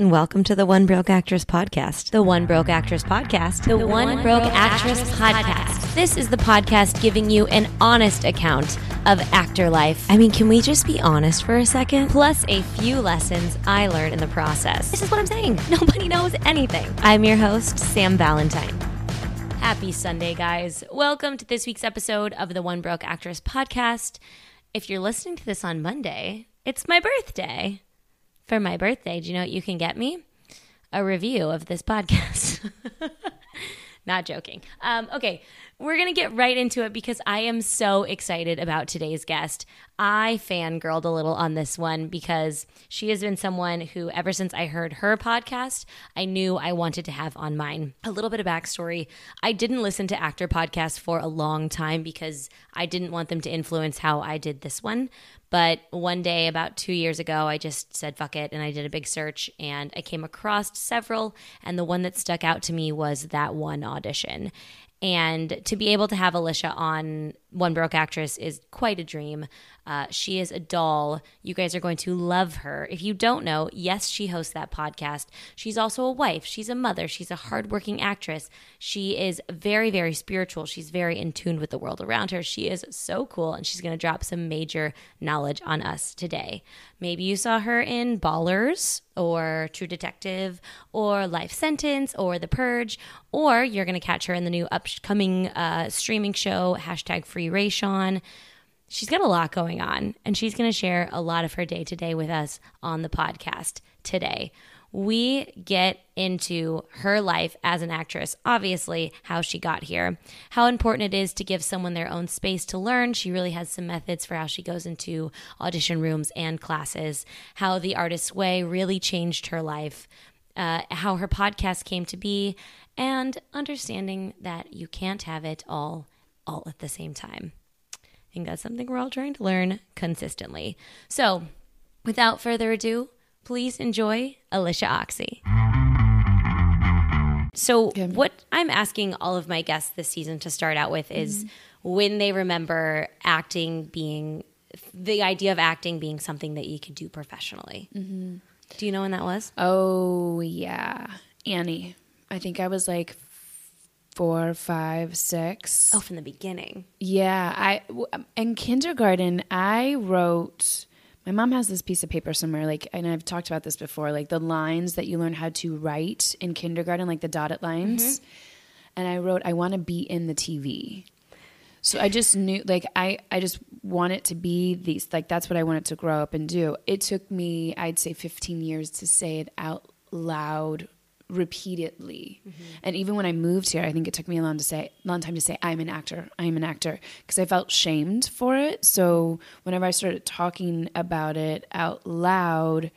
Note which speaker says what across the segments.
Speaker 1: and welcome to the One Broke Actress podcast. The One Broke Actress podcast.
Speaker 2: The, One, Broke, Actress, podcast. This is the podcast giving you an honest account of actor life.
Speaker 1: I mean, can we just be honest for a second?
Speaker 2: Plus, a few lessons I learned in the process. This is what I'm saying. Nobody knows anything. I'm your host, Sam Valentine. Happy Sunday, guys. Welcome to this week's episode of the One Broke Actress podcast. If you're listening to this on Monday, it's my birthday. For my birthday, do you know what you can get me? A review of this podcast. Not joking. Um, okay, we're going to get right into it because I am so excited about today's guest. I fangirled a little on this one because she has been someone who, ever since I heard her podcast, I knew I wanted to have on mine. A little bit of backstory I didn't listen to actor podcasts for a long time because I didn't want them to influence how I did this one. But one day, about two years ago, I just said fuck it and I did a big search and I came across several. And the one that stuck out to me was that one audition. And to be able to have Alyshia on One Broke Actress is quite a dream. Uh, she is a doll. You guys are going to love her. If you don't know, yes, she hosts that podcast. She's also a wife. She's a mother. She's a hardworking actress. She is very, very spiritual. She's very in tune with the world around her. She is so cool, and she's going to drop some major knowledge on us today. Maybe you saw her in Ballers or True Detective or Life Sentence or The Purge, or you're going to catch her in the new upcoming uh, streaming show, hashtag Free Rayshawn she's got a lot going on, and she's going to share a lot of her day to day with us on the podcast today. We get into her life as an actress, obviously, how she got here, how important it is to give someone their own space to learn. She really has some methods for how she goes into audition rooms and classes, how the artist's way really changed her life, uh, how her podcast came to be, and understanding that you can't have it all all at the same time. I think that's something we're all trying to learn consistently. So, without further ado, please enjoy Alyshia Ochse. So, what I'm asking all of my guests this season to start out with is mm-hmm. when they remember acting being the idea of acting being something that you could do professionally. Mm-hmm. Do you know when that was?
Speaker 3: Oh, yeah. Annie. I think I was like four, five, six.
Speaker 2: Oh, from the beginning.
Speaker 3: Yeah, I in kindergarten I wrote. My mom has this piece of paper somewhere, like, and I've talked about this before, like the lines that you learn how to write in kindergarten, like the dotted lines. Mm-hmm. And I wrote, "I want to be in the TV." So I just knew, like, I I just want it to be these, like, that's what I wanted to grow up and do. It took me, I'd say, 15 years to say it out loud repeatedly. Mm-hmm. And even when I moved here, I think it took me a long to say long time to say I'm an actor. I'm an actor because I felt shamed for it. So whenever I started talking about it out loud,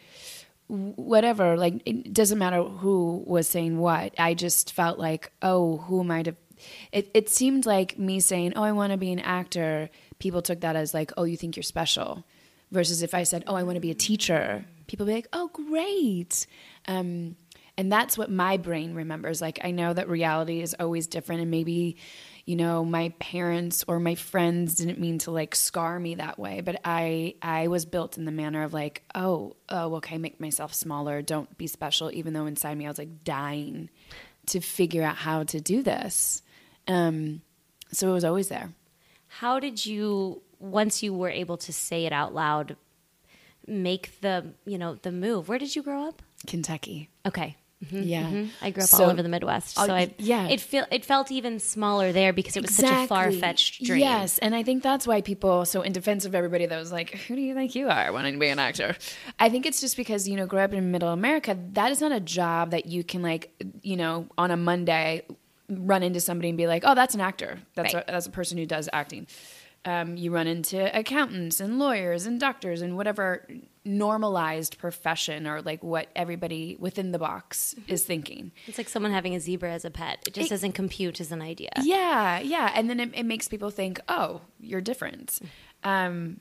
Speaker 3: whatever, like it doesn't matter who was saying what. I just felt like, oh, who am I to it, it seemed like me saying, "Oh, I want to be an actor." People took that as like, "Oh, you think you're special," versus if I said, "Oh, I want to be a teacher," people be like, "Oh, great." Um, and that's what my brain remembers. Like i know that reality is always different and maybe you know my parents or my friends didn't mean to like scar me that way but i i was built in the manner of like oh oh okay make myself smaller don't be special even though inside me i was like dying to figure out how to do this. Um so it was always there.
Speaker 2: How did you once you were able to say it out loud make the you know the move? Where did you grow up?
Speaker 3: Kentucky.
Speaker 2: Okay
Speaker 3: Mm-hmm, yeah, mm-hmm.
Speaker 2: I grew up so, all over the Midwest, so I yeah, it felt it felt even smaller there because it was exactly. such a far fetched dream.
Speaker 3: Yes, and I think that's why people. So in defense of everybody that was like, "Who do you think you are wanting to be an actor?" I think it's just because you know, grow up in Middle America. That is not a job that you can like, you know, on a Monday run into somebody and be like, "Oh, that's an actor. That's right. a, that's a person who does acting." Um, you run into accountants and lawyers and doctors and whatever normalized profession or like what everybody within the box mm-hmm. is thinking.
Speaker 2: It's like someone having a zebra as a pet. It just it, doesn't compute as an idea.
Speaker 3: Yeah, yeah. And then it, it makes people think, oh, you're different. Um,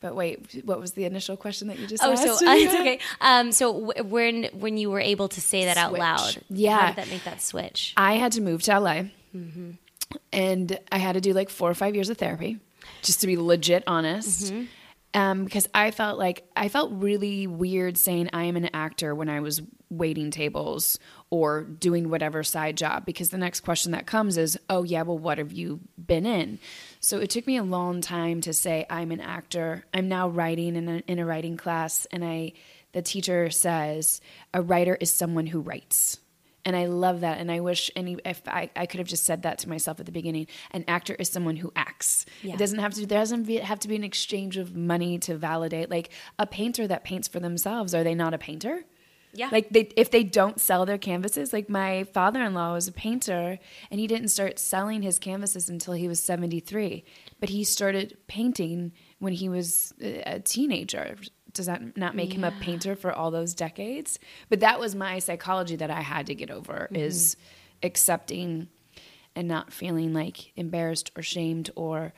Speaker 3: but wait, what was the initial question that you just oh, asked?
Speaker 2: so uh, it's okay. Um, so w- when when you were able to say that switch. out loud,
Speaker 3: yeah,
Speaker 2: how did that make that switch?
Speaker 3: I had to move to LA, mm-hmm. and I had to do like four or five years of therapy, just to be legit honest. Mm-hmm um, because I felt like I felt really weird saying I am an actor when I was waiting tables or doing whatever side job because the next question that comes is, oh, yeah, well, what have you been in? So it took me a long time to say I'm an actor. I'm now writing in a, in a writing class, and I the teacher says a writer is someone who writes. And I love that. And I wish any if I, I could have just said that to myself at the beginning. An actor is someone who acts.
Speaker 2: Yeah.
Speaker 3: It doesn't have to there doesn't be, have to be an exchange of money to validate. Like a painter that paints for themselves, are they not a painter?
Speaker 2: Yeah.
Speaker 3: Like they if they don't sell their canvases, like my father-in-law was a painter and he didn't start selling his canvases until he was 73, but he started painting when he was uh, a teenager. Does that not make him a painter for all those decades? But that was my psychology that I had to get over is accepting and not feeling like embarrassed or shamed or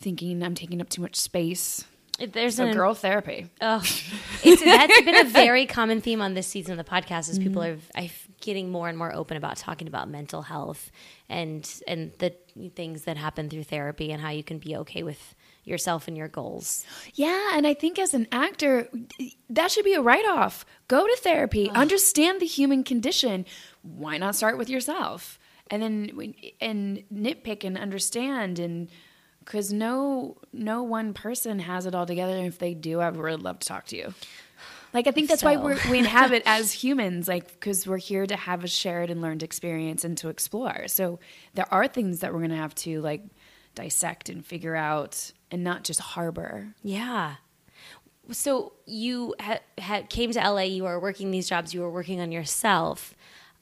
Speaker 3: thinking I'm taking up too much space.
Speaker 2: There's
Speaker 3: So
Speaker 2: an
Speaker 3: girl therapy.
Speaker 2: Oh, it's, that's been a very common theme on this season of the podcast. Is people
Speaker 3: Mm-hmm.
Speaker 2: are I, getting more and more open about talking about mental health and and the things that happen through therapy and how you can be okay with yourself and your goals.
Speaker 3: Yeah, and I think as an actor, that should be a write off. Go to therapy, understand the human condition. Why not start with yourself? And then and nitpick and understand and because no no one person has it all together. And if they do, I would really love to talk to you. Like I think that's why we're, we inhabit as humans, like because we're here to have a shared and learned experience and to explore. So there are things that we're gonna have to like dissect and figure out, and not just harbor.
Speaker 2: Yeah. So you ha- ha- came to LA. You were working these jobs. You were working on yourself.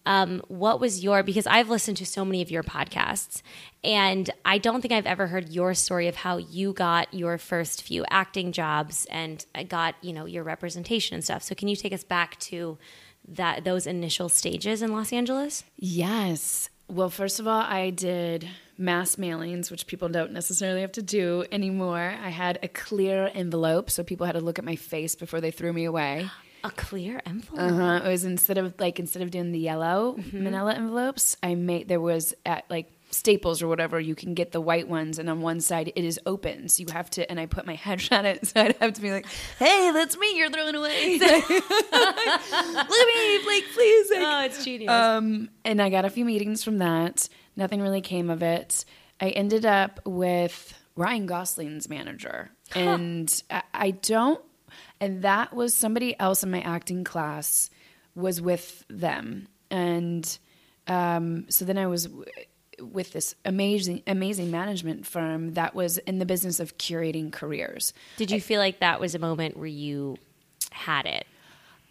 Speaker 2: Um, what was your? Because I've listened to so many of your podcasts, and I don't think I've ever heard your story of how you got your first few acting jobs and got you know your representation and stuff. So can you take us back to that those initial stages in Los Angeles?
Speaker 3: Yes. Well, first of all, I did mass mailings, which people don't necessarily have to do anymore. I had a clear envelope, so people had to look at my face before they threw me away.
Speaker 2: A clear envelope.
Speaker 3: Uh-huh. It was instead of like instead of doing the yellow
Speaker 2: Mm-hmm.
Speaker 3: manila envelopes, I made there was at like Staples or whatever, you can get the white ones, and on one side it is open, so you have to. And I put my headshot it, so I'd have to be like, "Hey, that's me. You're throwing away. Let me, like, please." Like,
Speaker 2: Oh, it's genius.
Speaker 3: um, and I got a few meetings from that. Nothing really came of it. I ended up with Ryan Gosling's manager, and I, I don't. And that was somebody else in my acting class was with them, and um, so then I was w- with this amazing, amazing management firm that was in the business of curating careers.
Speaker 2: Did you feel like that was a moment where you had it?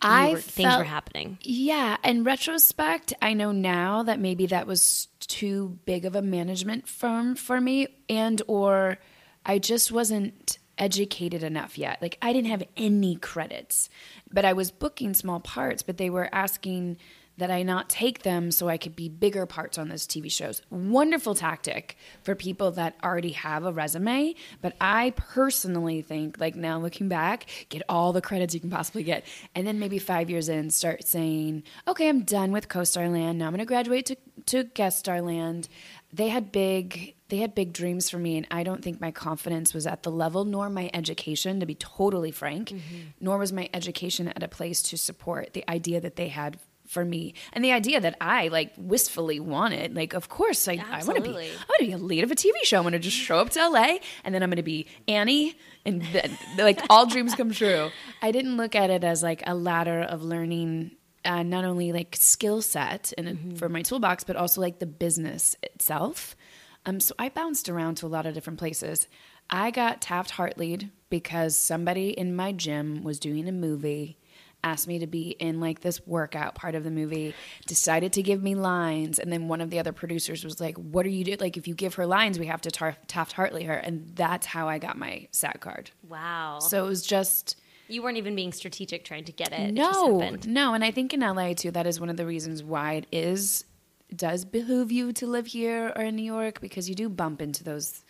Speaker 3: I
Speaker 2: were- things were happening.
Speaker 3: Yeah, in retrospect, I know now that maybe that was too big of a management firm for me and or I just wasn't educated enough yet. Like I didn't have any credits, but I was booking small parts, but they were asking that I not take them so I could be bigger parts on those TV shows. Wonderful tactic for people that already have a resume, but I personally think like now looking back, get all the credits you can possibly get. And then maybe 5 years in start saying, "Okay, I'm done with co-star land. Now I'm going to graduate to to guest star land." They had big they had big dreams for me and I don't think my confidence was at the level nor my education to be totally frank, mm-hmm. nor was my education at a place to support the idea that they had for me and the idea that I like wistfully wanted. Like, of course, I, I want to be. I want to be a lead of a TV show. I'm going to just show up to LA and then I'm going to be Annie, and then, like all dreams come true. I didn't look at it as like a ladder of learning. Uh, not only like skill set and for my toolbox, but also like the business itself. Um, so I bounced around to a lot of different places. I got Taft-Hartleyed because somebody in my gym was doing a movie asked me to be in like this workout part of the movie decided to give me lines and then one of the other producers was like what are you doing like if you give her lines we have to tar- taft hartley her and that's how i got my SAG card
Speaker 2: Wow.
Speaker 3: so it was just
Speaker 2: you weren't even being strategic trying to get it. It just
Speaker 3: no
Speaker 2: happened.
Speaker 3: no and i think in la too that is one of the reasons why it is does behoove you to live here or in new york because you do bump into those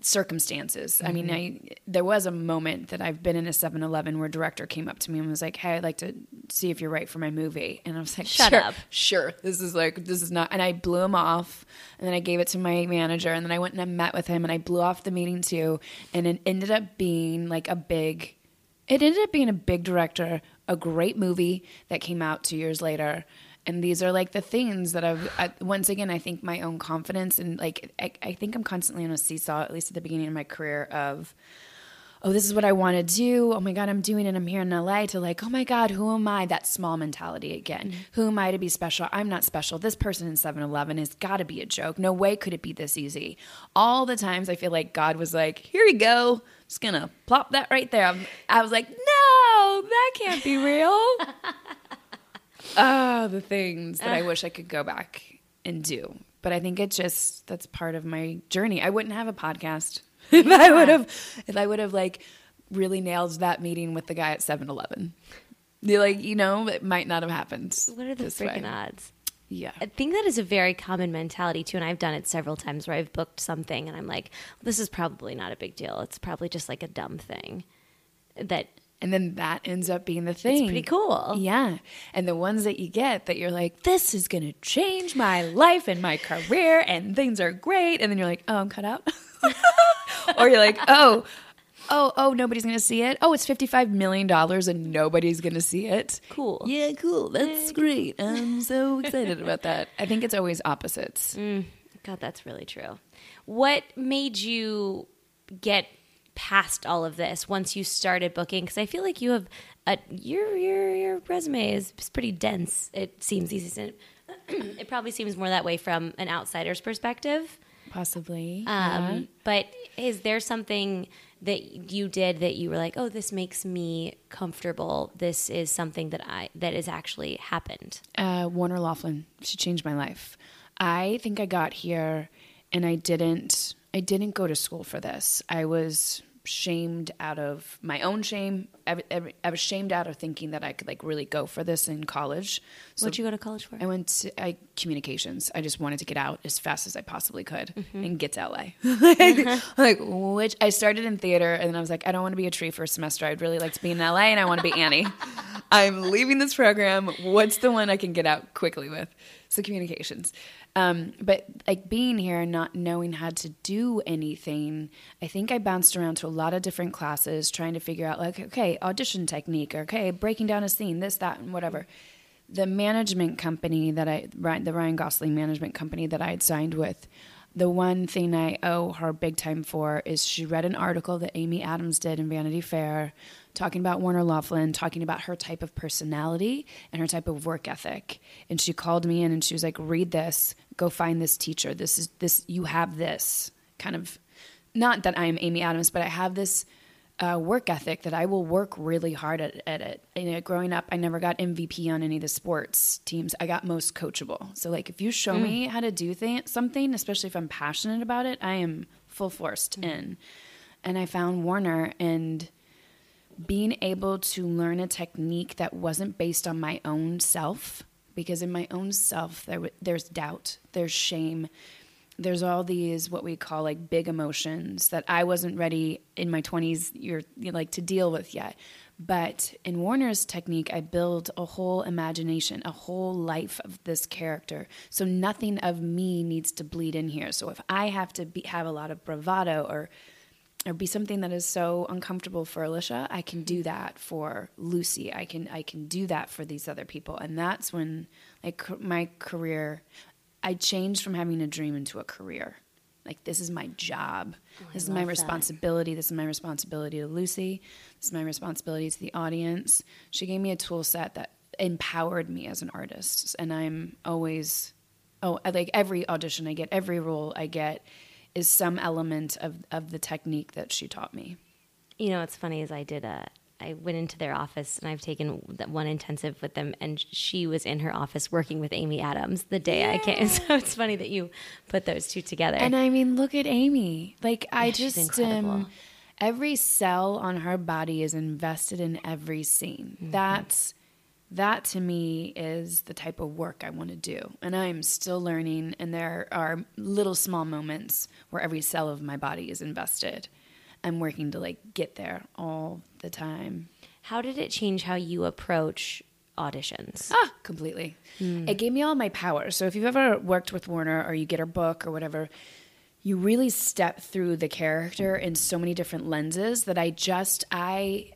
Speaker 3: circumstances. I mean,
Speaker 2: Mm-hmm.
Speaker 3: I there was a moment that I've been in a 7-Eleven where a director came up to me and was like, "Hey, I'd like to see if you're right for my movie." And I was like,
Speaker 2: Shut
Speaker 3: "Sure,
Speaker 2: up.
Speaker 3: sure. This is like this is not." And I blew him off, and then I gave it to my manager, and then I went and I met with him, and I blew off the meeting too, and it ended up being like a big. It ended up being a big director, a great movie that came out two years later. And these are like the things that I've, I, once again, I think my own confidence and like, I, I think I'm constantly on a seesaw, at least at the beginning of my career, of, oh, this is what I want to do. Oh my God, I'm doing it. I'm here in LA to like, oh my God, who am I? That small mentality again. Mm-hmm. Who am I to be special? I'm not special. This person in 7 Eleven has got to be a joke. No way could it be this easy. All the times I feel like God was like, here you go. Just gonna plop that right there. I'm- I was like, no, that can't be real. oh, the things that I ah. wish I could go back and do. But I think it's just that's part of my journey. I wouldn't have a podcast if I would have if I would have like really nailed that meeting with the guy at 7-Eleven. You're like, you know, it might not have happened.
Speaker 2: What are the
Speaker 3: this way.
Speaker 2: freaking odds?
Speaker 3: Yeah.
Speaker 2: I think that is a very common mentality too, and I've done it several times where I've booked something and I'm like, this is probably not a big deal. It's probably just like a dumb thing. That
Speaker 3: And then that ends up being the thing.
Speaker 2: It's pretty cool.
Speaker 3: Yeah. And the ones that you get that you're like, this is going to change my life and my career and things are great. And then you're like, oh, I'm cut out. or you're like, oh, oh, oh, nobody's going to see it. Oh, it's $55 million and nobody's going to see it.
Speaker 2: Cool.
Speaker 3: Yeah, cool. That's great. I'm so excited about that. I think it's always opposites.
Speaker 2: Mm, God, that's really true. What made you get past all of this once you started booking? Because I feel like you have a your your your resume is, pretty dense. It seems easy. To, it probably seems more that way from an outsider's perspective.
Speaker 3: Possibly.
Speaker 2: Um, But is there something that you did that you were like, oh, this makes me comfortable? This is something that I that has actually happened.
Speaker 3: uh, Warner Loughlin. She changed my life. I think I got here and I didn't I didn't go to school for this. I was shamed out of my own shame. I, I, I was shamed out of thinking that I could like really go for this in college. So
Speaker 2: What'd you go to college for?
Speaker 3: I went to I, communications. I just wanted to get out as fast as I possibly could
Speaker 2: Mm-hmm.
Speaker 3: and get to LA. like which I started in theater and then I was like, I don't want to be a tree for a semester. I'd really like to be in LA and I want to be Annie. I'm leaving this program. What's the one I can get out quickly with? So communications. Um, but like being here and not knowing how to do anything, I think I bounced around to a lot of different classes trying to figure out like, okay, audition technique, okay, breaking down a scene, this, that, and whatever. The management company that I, the Ryan Gosling management company that I had signed with, the one thing I owe her big time for is she read an article that Amy Adams did in Vanity Fair talking about Warner Loughlin, talking about her type of personality and her type of work ethic. And she called me in and she was like, read this, go find this teacher. This is this, you have this kind of, not that I am Amy Adams, but I have this uh, work ethic that I will work really hard at, at it. You know, growing up, I never got MVP on any of the sports teams. I got most coachable. So, like, if you show me how to do th- something, especially if I'm passionate about it, I am full forced in. And I found Warner and being able to learn a technique that wasn't based on my own self, because in my own self, there, w- there's doubt, there's shame, there's all these what we call like big emotions that I wasn't ready in my 20s you're, you know, like to deal with yet. But in Warner's technique, I build a whole imagination, a whole life of this character. So nothing of me needs to bleed in here. So if I have to be, have a lot of bravado or or be something that is so uncomfortable for Alyshia, I can do mm-hmm. that for Lucy. I can I can do that for these other people, and that's when like my career, I changed from having a dream into a career. Like this is my job. Oh, this is my
Speaker 2: love that.
Speaker 3: responsibility. This is my responsibility to Lucy. This is my responsibility to the audience. She gave me a tool set that empowered me as an artist, and I'm always oh like every audition I get, every role I get is some element of, of the technique that she taught me.
Speaker 2: You know, what's funny is I did a. I went into their office and I've taken that one intensive with them, and she was in her office working with Amy Adams the day I came. So it's funny that you put those two together.
Speaker 3: And I mean, look at Amy. Like I
Speaker 2: Yeah, she's
Speaker 3: just um every cell on her body is invested in every scene.
Speaker 2: Mm-hmm.
Speaker 3: That's that to me is the type of work I want to do. And I'm still learning, and there are little small moments where every cell of my body is invested. I'm working to like get there all the time.
Speaker 2: How did it change how you approach auditions?
Speaker 3: Ah, completely. It gave me all my power. So if you've ever worked with Warner or you get a book or whatever, you really step through the character in so many different lenses that I just I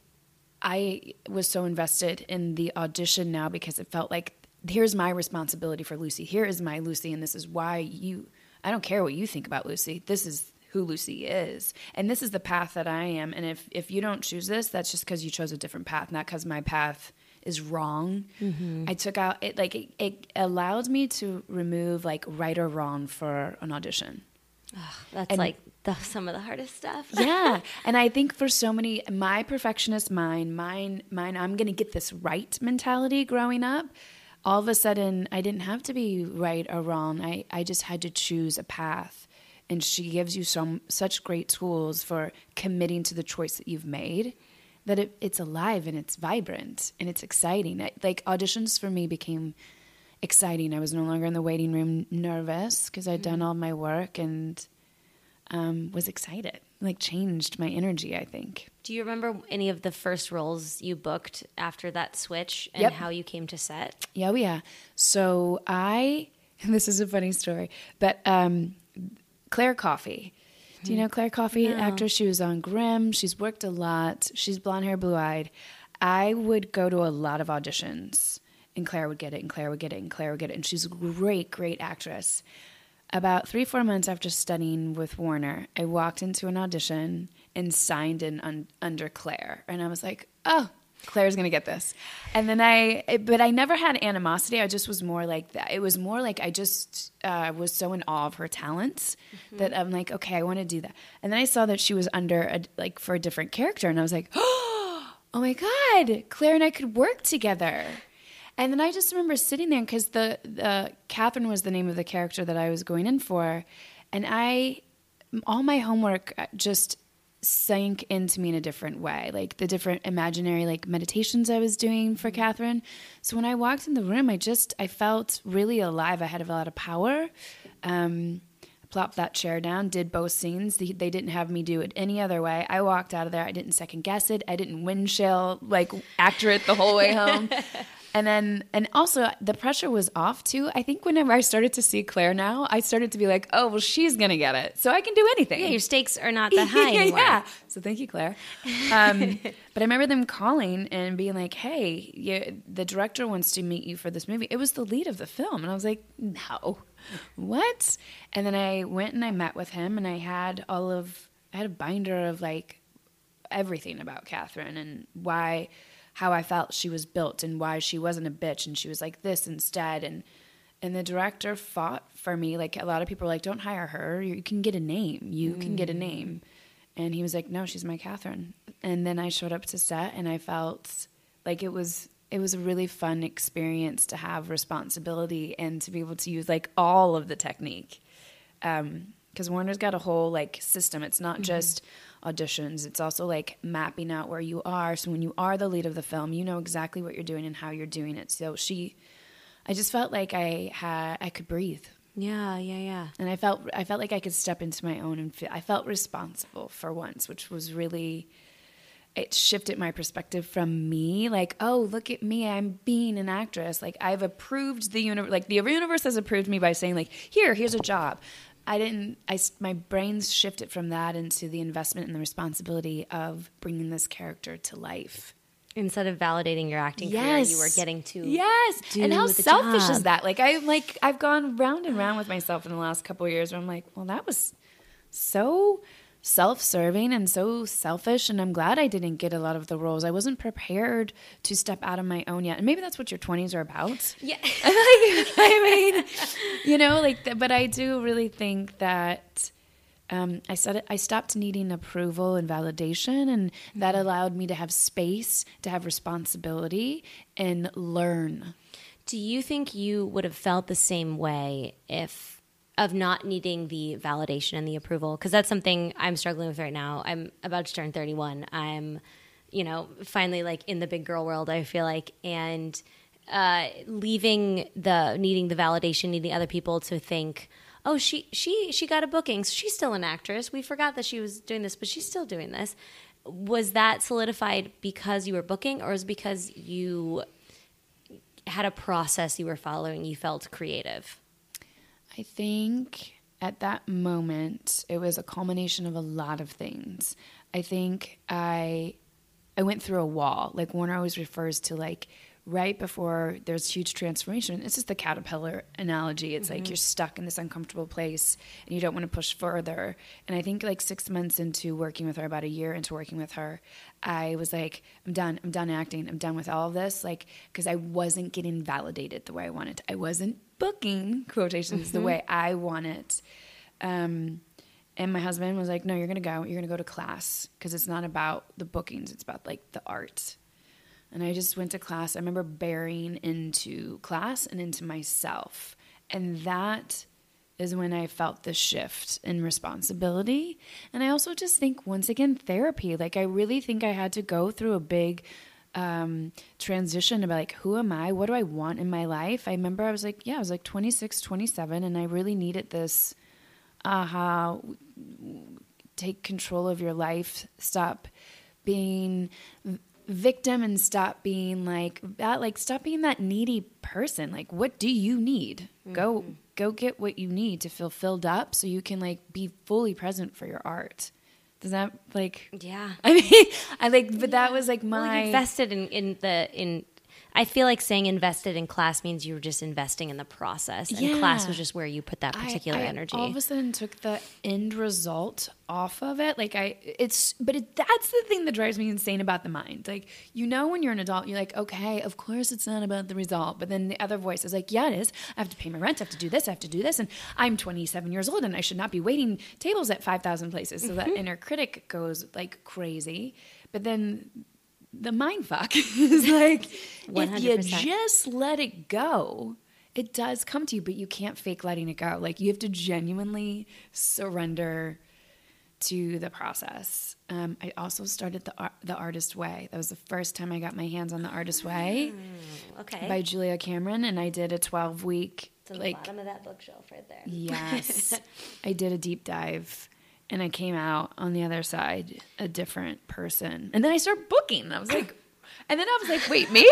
Speaker 3: I was so invested in the audition now because it felt like here's my responsibility for Lucy. Here is my Lucy and this is why you I don't care what you think about Lucy. This is who Lucy is. And this is the path that I am. And if if you don't choose this, that's just because you chose a different path, not because my path is wrong. Mm-hmm. I took out it like it, it allowed me to remove like right or wrong for an audition.
Speaker 2: That's
Speaker 3: and-
Speaker 2: like the, some of the hardest stuff.
Speaker 3: yeah and i think for so many my perfectionist mind mine mine i'm gonna get this right mentality growing up all of a sudden i didn't have to be right or wrong i, I just had to choose a path and she gives you some such great tools for committing to the choice that you've made that it, it's alive and it's vibrant and it's exciting I, like auditions for me became exciting i was no longer in the waiting room nervous because i'd done all my work and um, was excited. Like changed my energy. I think.
Speaker 2: Do you remember any of the first roles you booked after that switch and
Speaker 3: Yep.
Speaker 2: how you came to set?
Speaker 3: Yeah, oh yeah. So I. This is a funny story, but um, Claire Coffey. Do you hmm. know Claire Coffey, actress? She was on Grimm. She's worked a lot. She's blonde hair, blue eyed. I would go to a lot of auditions, and Claire would get it, and Claire would get it, and Claire would get it. And she's a great, great actress. About three, four months after studying with Warner, I walked into an audition and signed in un- under Claire. And I was like, oh, Claire's going to get this. And then I, it- but I never had animosity. I just was more like that. It was more like I just uh, was so in awe of her talents that I'm like, okay, I want to do that. And then I saw that she was under, a, like, for a different character. And I was like, oh my God, Claire and I could work together. And then I just remember sitting there because the, the Catherine was the name of the character that I was going in for, and I all my homework uh, just sank into me in a different way, like the different imaginary like meditations I was doing for Catherine. So when I walked in the room, I just I felt really alive. I had a lot of power. Um, I plopped that chair down, did both scenes. They, they didn't have me do it any other way. I walked out of there. I didn't second guess it. I didn't windshield like actor it the whole way home. And then, and also the pressure was off too. I think whenever I started to see Claire now, I started to be like, oh, well, she's going to get it. So I can do anything.
Speaker 2: Yeah, your stakes are not that high anymore.
Speaker 3: yeah. So thank you, Claire. Um, but I remember them calling and being like, "Hey, you, the director wants to meet you for this movie." It was the lead of the film, and I was like, "No, what?" And then I went and I met with him, and I had all of I had a binder of like everything about Catherine and why how I felt she was built and why she wasn't a bitch and she was like this instead. And and the director fought for me. Like a lot of people are like don't hire her. You can get a name. You can get a mm. name. And he was like no she's my Catherine. And then I showed up to set and I felt like it was it was a really fun experience to have responsibility and to be able to use like all of the technique. Um, because Warner's got a whole like system. It's not mm-hmm. just auditions. It's also like mapping out where you are. So when you are the lead of the film, you know exactly what you're doing and how you're doing it. So she, I just felt like I had I could breathe,
Speaker 2: Yeah, yeah, yeah.
Speaker 3: and I felt I felt like I could step into my own and feel, I felt responsible for once, which was really. It shifted my perspective from me, like, oh, look at me, I'm being an actress. Like, I've approved the universe, like, the universe has approved me by saying, like, here, here's a job. I didn't, I, my brain's shifted from that into the investment and the responsibility of bringing this character to life.
Speaker 2: Instead of validating your acting career, you were getting to
Speaker 3: yes. and how selfish is that? Like I like I've gone round and round with myself in the last couple of years where I'm like, well, that was so self-serving and so selfish and I'm glad I didn't get a lot of the roles. I wasn't prepared to step out of my own yet. And maybe that's what your 20s are about.
Speaker 2: Yeah.
Speaker 3: like, I mean, you know, like, but I do really think that um, I said I stopped needing approval and validation, and that allowed me to have space, to have responsibility, and learn.
Speaker 2: Do you think you would have felt the same way if of not needing the validation and the approval? Because that's something I'm struggling with right now. I'm about to turn 31. I'm, you know, finally like in the big girl world. I feel like, and uh, leaving the needing the validation, needing other people to think, oh, she she she got a booking, so she's still an actress. We forgot that she was doing this, but she's still doing this. Was that solidified because you were booking, or is because you had a process you were following? You felt creative.
Speaker 3: I think at that moment it was a culmination of a lot of things. I think I I went through a wall. Like Warner always refers to like right before there's huge transformation. It's just the caterpillar analogy. It's like you're stuck in this uncomfortable place and you don't want to push further. And I think like six months into working with her, about a year into working with her, I was like, I'm done. I'm done acting. I'm done with all of this. Like, because I wasn't getting validated the way I wanted. I wasn't booking quotations the way I wanted. Um, and my husband was like, "No, you're gonna go. You're gonna go to class because it's not about the bookings. It's about like the art." And I just went to class. I remember bearing into class and into myself, and that is when I felt the shift in responsibility. And I also just think once again therapy. Like I really think I had to go through a big um, transition about like who am I? What do I want in my life? I remember I was like, yeah, I was like 26, 27 and I really needed this aha take control of your life stop being victim and stop being like that like stop being that needy person like what do you need go mm-hmm. go get what you need to feel filled up so you can like be fully present for your art does that like
Speaker 2: Yeah.
Speaker 3: i mean i like but that was like
Speaker 2: Well,
Speaker 3: my
Speaker 2: you invested in, in the in. I feel like saying invested in class means you were just investing in the process, and class was just where you put that
Speaker 3: I-
Speaker 2: particular
Speaker 3: I
Speaker 2: energy.
Speaker 3: All of a sudden, took the end result off of it. Like I, it's, but it, that's the thing that drives me insane about the mind. Like you know, when you're an adult, you're like, okay, of course it's not about the result. But then the other voice is like, yeah, it is. I have to pay my rent. I have to do this. I have to do this. And I'm 27 years old, and I should not be waiting tables at 5,000 places. So
Speaker 2: Mm-hmm.
Speaker 3: that inner critic goes like crazy. But then the mind fuck is like if you just let it go it does come to you but you can't fake letting it go like you have to genuinely surrender to the process um, i also started the, ar- the artist way that was the first time i got my hands on the artist way
Speaker 2: okay.
Speaker 3: by julia cameron and i did a 12 week like
Speaker 2: bottom of that bookshelf right there.
Speaker 3: Yes. I did a deep dive and I came out on the other side a different person. And then I started booking. And I was like, and then I was like, wait, me?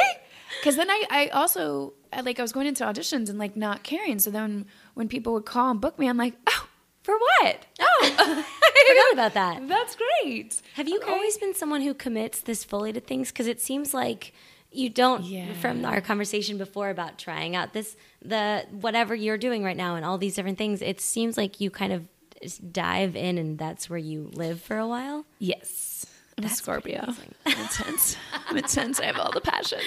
Speaker 3: Because then I, I also, I, like, I was going into auditions and like not caring. So then when people would call and book me, I'm like, oh, for what? Oh, I
Speaker 2: Forgot about that.
Speaker 3: that's great.
Speaker 2: Have you
Speaker 3: Okay.
Speaker 2: always been someone who commits this fully to things? Because it seems like you don't.
Speaker 3: Yeah.
Speaker 2: From our conversation before about trying out this, the whatever you're doing right now, and all these different things, it seems like you kind of dive in, and that's where you live for a while.
Speaker 3: Yes. I'm
Speaker 2: That's pretty
Speaker 3: Scorpio. I'm intense. I'm intense. I have all the passion.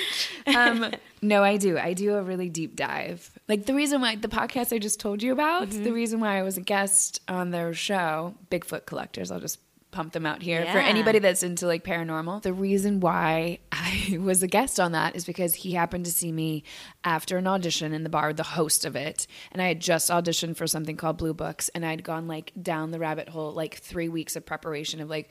Speaker 3: Um, no, I do. I do a really deep dive. Like the reason why the podcast I just told you about,
Speaker 2: Mm-hmm.
Speaker 3: the reason why I was a guest on their show, Bigfoot Collectors. I'll just pump them out here for anybody that's into like paranormal. The reason why I was a guest on that is because he happened to see me after an audition in the bar, the host of it, and I had just auditioned for something called Blue Books, and I'd gone like down the rabbit hole, like three weeks of preparation of like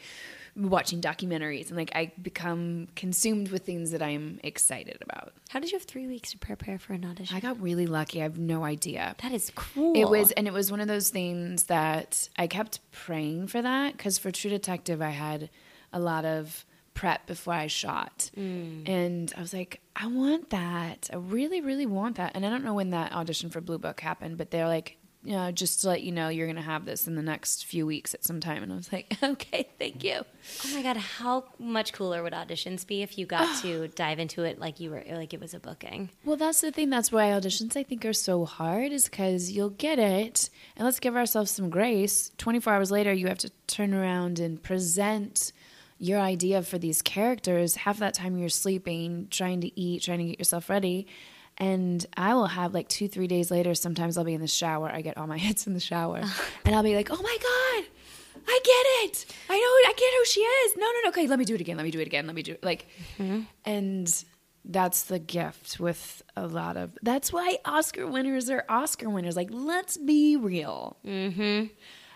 Speaker 3: watching documentaries, and like I become consumed with things that I'm excited about.
Speaker 2: How did you have three weeks to prepare for an audition?
Speaker 3: I got really lucky. I have no idea.
Speaker 2: that is cool.
Speaker 3: It was, and it was one of those things that I kept praying for that because for True Detective, I had a lot of prep before I shot. Mm. And I was like, I want that. I really, really want that. And I don't know when that audition for Blue Book happened, but they're like, you know, just to let you know, you're going to have this in the next few weeks at some time. And I was like, okay, thank you.
Speaker 2: Oh my god, how much cooler would auditions be if you got to dive into it like you were like it was a booking?
Speaker 3: Well, that's the thing. That's why auditions, I think, are so hard, is because you'll get it. And let's give ourselves some grace. 24 hours later, you have to turn around and present your idea for these characters. Half that time you're sleeping, trying to eat, trying to get yourself ready. And I will have like two, three days later, sometimes I'll be in the shower. I get all my hits in the shower. and I'll be like, oh my God, I get it. I know, I get who she is. No, no, no. Okay, let me do it again. Let me do it again. Let me do it. Like, and that's the gift with a lot of. That's why Oscar winners are Oscar winners. Like, let's be real. Mm-hmm.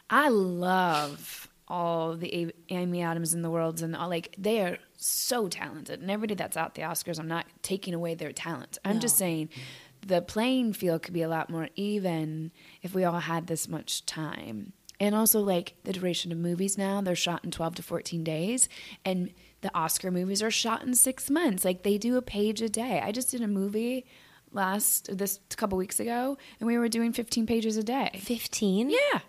Speaker 3: I love all the Amy Adams in the world and all like they are so talented. And everybody that's at the Oscars, I'm not taking away their talent. I'm just saying the playing field could be a lot more even if we all had this much time. And also like the duration of movies now, they're shot in 12 to 14 days and the Oscar movies are shot in 6 months. Like they do a page a day. I just did a movie last this couple weeks ago and we were doing 15 pages a day.
Speaker 2: 15?
Speaker 3: Yeah.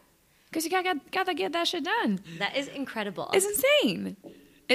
Speaker 3: Cuz you got got got to get that shit done.
Speaker 2: That is incredible.
Speaker 3: It's insane.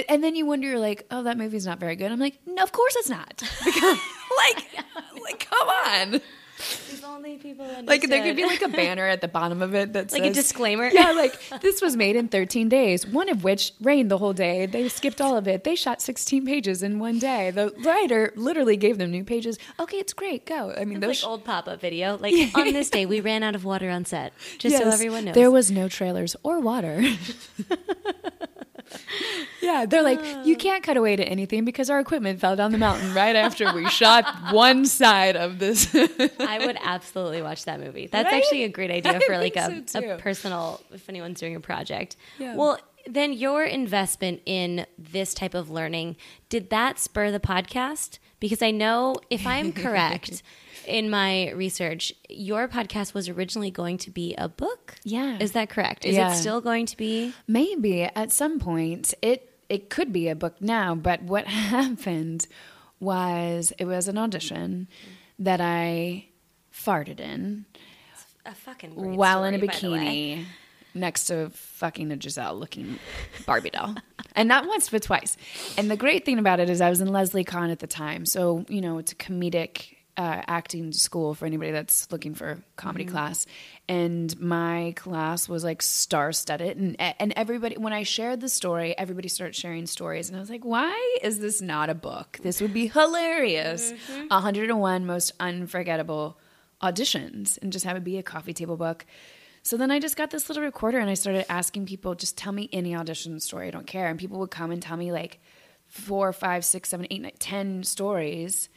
Speaker 3: And then you wonder, like, oh, that movie's not very good. I'm like, no, of course it's not. Because, like, like, come on.
Speaker 2: If only people
Speaker 3: Like, there could be like a banner at the bottom of it that
Speaker 2: Like a disclaimer?
Speaker 3: Yeah, like this was made in 13 days, one of which rained the whole day. They skipped all of it. They shot 16 pages in one day. The writer literally gave them new pages. Okay, it's great. Go. I mean,
Speaker 2: It's
Speaker 3: those
Speaker 2: like old pop-up video. Like on this day, we ran out of water on set. Just so everyone knows.
Speaker 3: There was no trailers or water. yeah, they're like, you uh. can't cut away to anything because our equipment fell down the mountain right after we shot one side of this.
Speaker 2: I would absolutely watch that movie. That's
Speaker 3: Right?
Speaker 2: actually a great idea
Speaker 3: I
Speaker 2: for like a,
Speaker 3: so,
Speaker 2: a personal, if anyone's doing a project.
Speaker 3: Yeah.
Speaker 2: Well, then your investment in this type of learning, did that spur the podcast? Because I know, if I'm correct in my research, your podcast was originally going to be a book.
Speaker 3: Yeah.
Speaker 2: Is that correct? Is
Speaker 3: Yeah.
Speaker 2: it still going to be?
Speaker 3: Maybe at some point it it could be a book now, but what happened was it was an audition that I farted in
Speaker 2: A fucking great
Speaker 3: while in a
Speaker 2: story, the way.
Speaker 3: bikini next to fucking a Giselle looking Barbie doll. And not once, but twice. And the great thing about it is I was in Leslie Kahn at the time. So, you know, it's a comedic uh, acting school for anybody that's looking for comedy
Speaker 2: Mm-hmm.
Speaker 3: class. And my class was like star studded. And, and everybody, when I shared the story, everybody started sharing stories. And I was like, why is this not a book? This would be hilarious.
Speaker 2: Mm-hmm.
Speaker 3: 101 most unforgettable auditions and just have it be a coffee table book. So then I just got this little recorder and I started asking people, just tell me any audition story. I don't care. And people would come and tell me like four, five, six, seven, eight, nine, ten stories.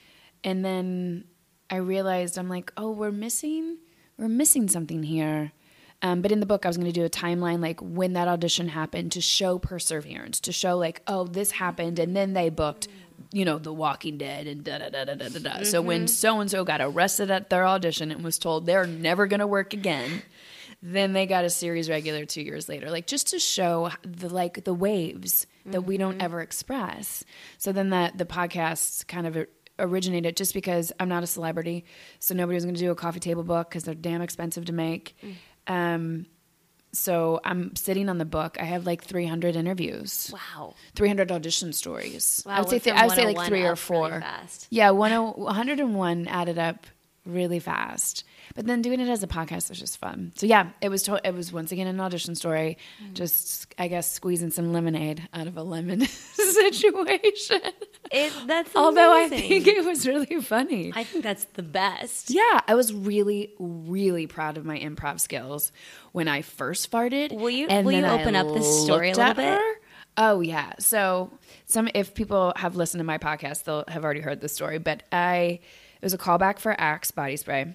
Speaker 3: And then I realized I'm like, oh, we're missing, we're missing something here. Um, but in the book, I was going to do a timeline, like when that audition happened, to show perseverance, to show like, oh, this happened, and then they booked, you know, The Walking Dead, and da da da da da da. da. So when so and so got arrested at their audition and was told they're never going to work again, then they got a series regular two years later, like just to show the like the waves that we don't ever express. So then that the podcast kind of originated just because I'm not a celebrity, so nobody was going to do a coffee table book because they're damn expensive to make. Um, so I'm sitting on the book. I have like 300 interviews.
Speaker 2: Wow.
Speaker 3: 300 audition stories.
Speaker 2: Wow,
Speaker 3: I would say th- I would say like three or
Speaker 2: really
Speaker 3: four.
Speaker 2: fast.
Speaker 3: Yeah, 10 101 added up really fast. But then doing it as a podcast was just fun. So yeah, it was to- it was once again an audition story.
Speaker 2: Mm.
Speaker 3: Just I guess squeezing some lemonade out of a lemon situation.
Speaker 2: It, that's
Speaker 3: Although I think it was really funny.
Speaker 2: I think that's the best.
Speaker 3: yeah, I was really, really proud of my improv skills when I first farted.
Speaker 2: Will you- will you
Speaker 3: then I
Speaker 2: open up this story a little bit?
Speaker 3: her. Oh yeah. So some if people have listened to my podcast, they'll have already heard this story. But I it was a callback for Axe body spray.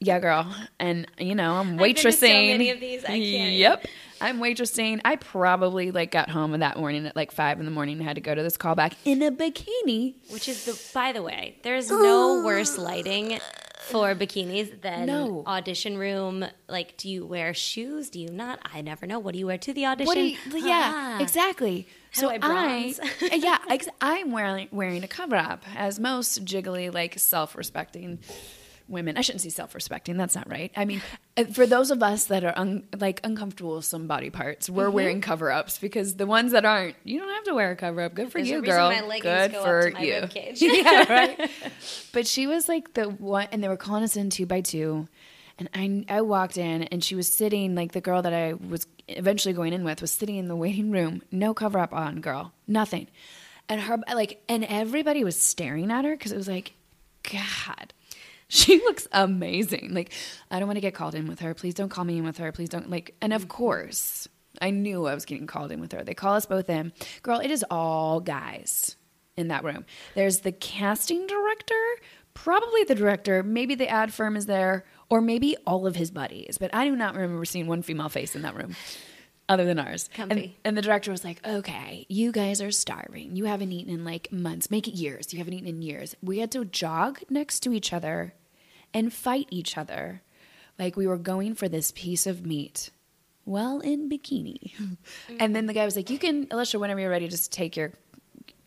Speaker 3: Yeah, girl. And you know, I'm
Speaker 2: to so
Speaker 3: waitressing.
Speaker 2: many of these, I can't.
Speaker 3: Yep. I'm waitressing. I probably like got home that morning at like five in the morning and had to go to this callback in a bikini.
Speaker 2: Which is the, by the way, there's no worse lighting for bikinis than
Speaker 3: No.
Speaker 2: audition room. Like, do you wear shoes? Do you not? I never know. What do you wear to the audition?
Speaker 3: What do you, yeah,
Speaker 2: Ah.
Speaker 3: exactly.
Speaker 2: How
Speaker 3: so
Speaker 2: do I bronze?
Speaker 3: I, yeah, ex- I'm wearing wearing a cover up, as most jiggly, like self-respecting women. I shouldn't say self-respecting. That's not right. I mean, uh, for those of us that are un, like uncomfortable with some body parts, we're
Speaker 2: Mm-hmm.
Speaker 3: wearing cover-ups because the ones that aren't, you don't have to wear a cover-up. Good for
Speaker 2: There's
Speaker 3: you, girl. Good
Speaker 2: go
Speaker 3: for you. yeah, right. But she was like the one, and they were calling us in two by two. And I, I walked in, and she was sitting, like the girl that I was eventually going in with was sitting in the waiting room, no cover up on, girl, nothing. And her, like, and everybody was staring at her because it was like, God, she looks amazing. Like, I don't want to get called in with her. Please don't call me in with her. Please don't, like, and of course, I knew I was getting called in with her. They call us both in. Girl, it is all guys in that room. There's the casting director, probably the director, maybe the ad firm is there, or maybe all of his buddies. But I do not remember seeing one female face in that room. other than ours. And, and the director was like, okay, you guys are starving. You haven't eaten in like months. Make it years. You haven't eaten in years. We had to jog next to each other and fight each other like we were going for this piece of meat well in bikini. And then the guy was like, you can, Alyshia, whenever you're ready, just take your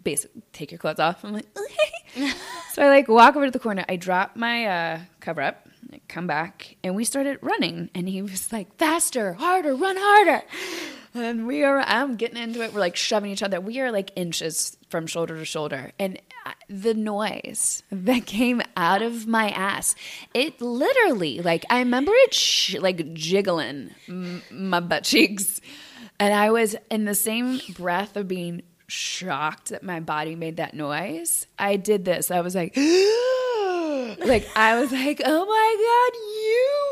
Speaker 3: basic take your clothes off. I'm like, okay. so I like walk over to the corner. I drop my uh, cover up, I come back, and we started running. And he was like, faster, harder, run harder. And we are, I'm getting into it. We're like shoving each other. We are like inches from shoulder to shoulder. And the noise that came out of my ass, it literally, like, I remember it sh- like jiggling m- my butt cheeks. And I was in the same breath of being shocked that my body made that noise. I did this. I was like, like I was like, oh my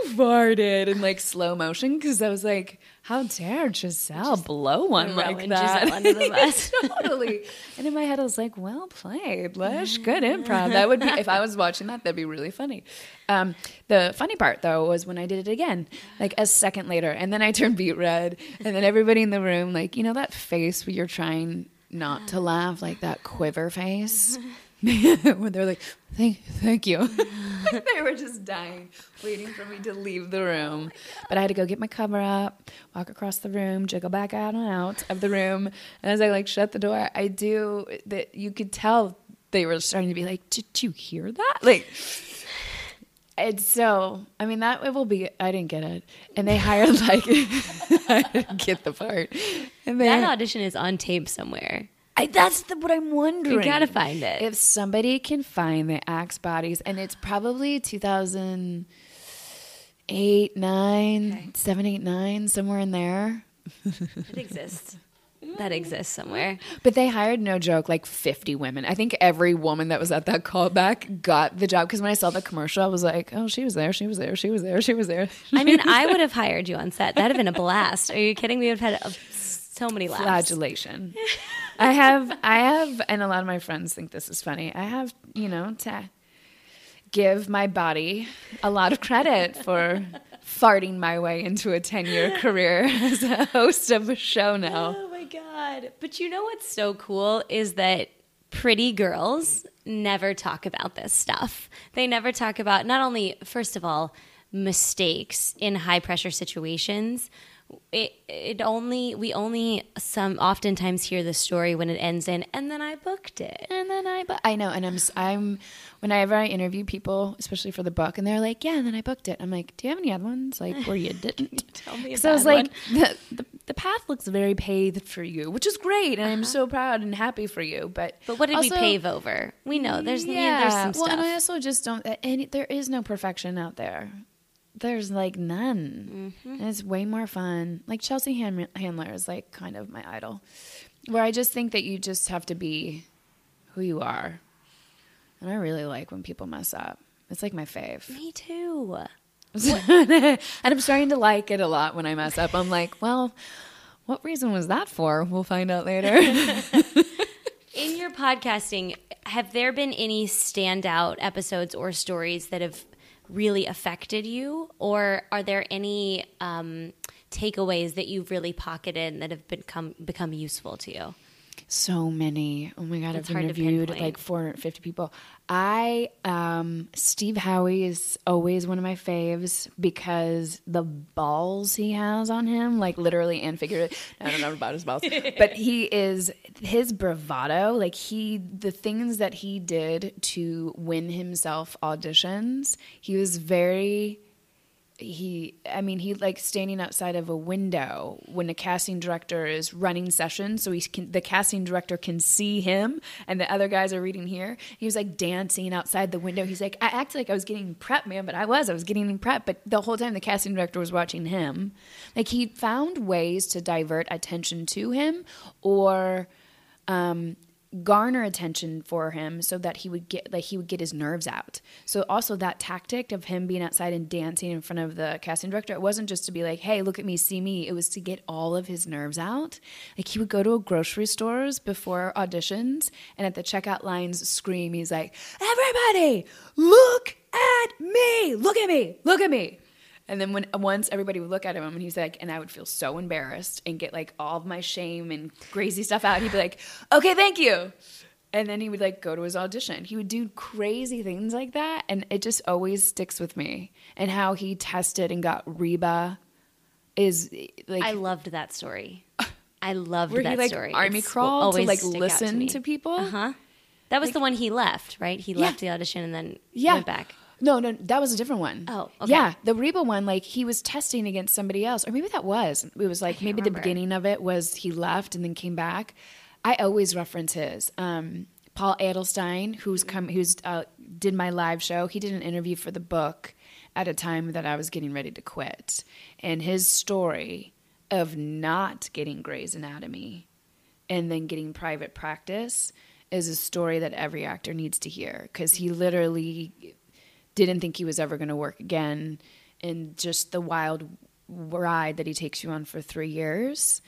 Speaker 3: god, you farted in like slow motion because I was like, how dare Giselle blow one like that?
Speaker 2: Under the bus.
Speaker 3: totally. And in my head, I was like, well played, Lush. Good improv. That would be if I was watching that. That'd be really funny. Um, the funny part though was when I did it again, like a second later, and then I turned beet red, and then everybody in the room, like you know that face where you're trying not to laugh, like that quiver face. when they're like, "Thank, thank you," they were just dying, waiting for me to leave the room. Oh but I had to go get my cover up, walk across the room, jiggle back out and out of the room. And as I like shut the door, I do that. You could tell they were starting to be like, "Did you hear that?" Like. And so, I mean, that it will be. I didn't get it, and they hired like I didn't get the part. And they,
Speaker 2: That audition is on tape somewhere.
Speaker 3: I, that's the, what I'm wondering.
Speaker 2: You gotta find it.
Speaker 3: If somebody can find the Axe bodies, and it's probably 2008, 9, 7, 8, 9, somewhere in there.
Speaker 2: It exists. that exists somewhere.
Speaker 3: But they hired, no joke, like 50 women. I think every woman that was at that callback got the job. Because when I saw the commercial, I was like, oh, she was there, she was there, she was there, she was there.
Speaker 2: I mean, I would have hired you on set. That'd have been a blast. Are you kidding? We would have had a, so many laughs.
Speaker 3: flagellation. I have, I have, and a lot of my friends think this is funny. I have, you know, to give my body a lot of credit for farting my way into a 10 year career as a host of a show now.
Speaker 2: Oh my god! But you know what's so cool is that pretty girls never talk about this stuff. They never talk about not only first of all mistakes in high pressure situations. It it only we only some oftentimes hear the story when it ends in and then I booked it.
Speaker 3: And then I, I know, and I'm, I'm whenever I interview people, especially for the book, and they're like, yeah, and then I booked it. I'm like, do you have any other ones, like where you didn't?
Speaker 2: Tell me
Speaker 3: Because I was like, the, the the path looks very paved for you, which is great, and I'm uh-huh. so proud and happy for you. But
Speaker 2: But what did
Speaker 3: also-
Speaker 2: we pave over? We know there's there's some
Speaker 3: Well, and I also just don't. Any, there is no perfection out there. There's like none.
Speaker 2: Mm-hmm.
Speaker 3: And it's way more fun. Like Chelsea Han- Handler is like kind of my idol, where I just think that you just have to be who you are. And I really like when people mess up. It's like my fave.
Speaker 2: Me too.
Speaker 3: and I'm starting to like it a lot when I mess up. I'm like, well, what reason was that for? We'll find out later.
Speaker 2: In your podcasting, have there been any standout episodes or stories that have really affected you, or are there any um, takeaways that you've really pocketed that have become become useful to you?
Speaker 3: So many. Oh my god,
Speaker 2: It's
Speaker 3: I've interviewed like 450 people. I um Steve Howey is always one of my faves because the balls he has on him, like literally and figuratively. I don't know about his balls, but he is his bravado. Like he, the things that he did to win himself auditions. He was very he i mean he like standing outside of a window when a casting director is running sessions so he can the casting director can see him and the other guys are reading here. He was like dancing outside the window. He's like i acted like i was getting prep man but i was i was getting prep but the whole time the casting director was watching him. Like he found ways to divert attention to him or um, garner attention for him so that he would get like he would get his nerves out. So also that tactic of him being outside and dancing in front of the casting director, it wasn't just to be like, "Hey, look at me, see me." It was to get all of his nerves out. Like he would go to grocery stores before auditions and at the checkout lines scream. He's like, "Everybody, look at me! Look at me! Look at me!" And then when once everybody would look at him and he's like, and I would feel so embarrassed and get like all of my shame and crazy stuff out. He'd be like, okay, thank you. And then he would like go to his audition. He would do crazy things like that. And it just always sticks with me. And how he tested and got Reba is like
Speaker 2: I loved that story. I loved
Speaker 3: where
Speaker 2: that
Speaker 3: he like
Speaker 2: story.
Speaker 3: army
Speaker 2: It's-
Speaker 3: crawled to like listen
Speaker 2: me.
Speaker 3: to, people.
Speaker 2: Uh-huh. That was the one he left, right? He
Speaker 3: Yeah.
Speaker 2: left the audition and then
Speaker 3: Yeah.
Speaker 2: went back.
Speaker 3: No, no, that was a different one.
Speaker 2: Oh, okay.
Speaker 3: Yeah, the Reba one, like he was testing against somebody else, or maybe that was. It was like maybe the beginning of it was he left and then came back. I always reference his. Um, Paul Adelstein, who's come, who's uh, did my live show. He did an interview for the book at a time that I was getting ready to quit, and his story of not getting Grey's Anatomy and then getting private practice is a story that every actor needs to hear because he literally didn't think he was ever going to work again and just the wild ride that he takes you on for three years.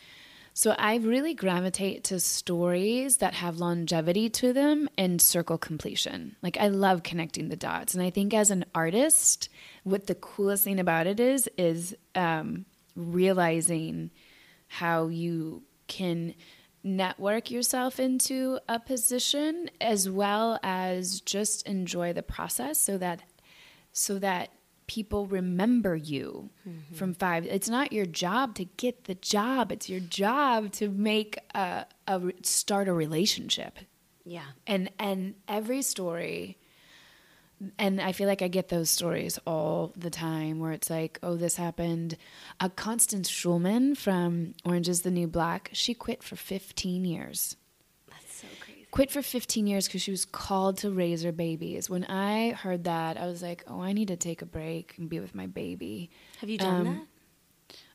Speaker 3: So i really gravitate to stories that have longevity to them and circle completion. Like i love connecting the dots. And i think as an artist what the coolest thing about it is is um, realizing how you can network yourself into a position as well as just enjoy the process so that so that people remember you from five it's not your job to get the job it's your job to make a, a start a relationship
Speaker 2: Yeah.
Speaker 3: and and every story and I feel like I get those stories all the time where it's like, oh, this happened. Uh, Constance Shulman from Orange is the New Black, she quit for 15 years.
Speaker 2: That's so crazy.
Speaker 3: Quit for 15 years because she was called to raise her babies. When I heard that, I was like, oh, I need to take a break and be with my baby.
Speaker 2: Have you done
Speaker 3: Um,
Speaker 2: that?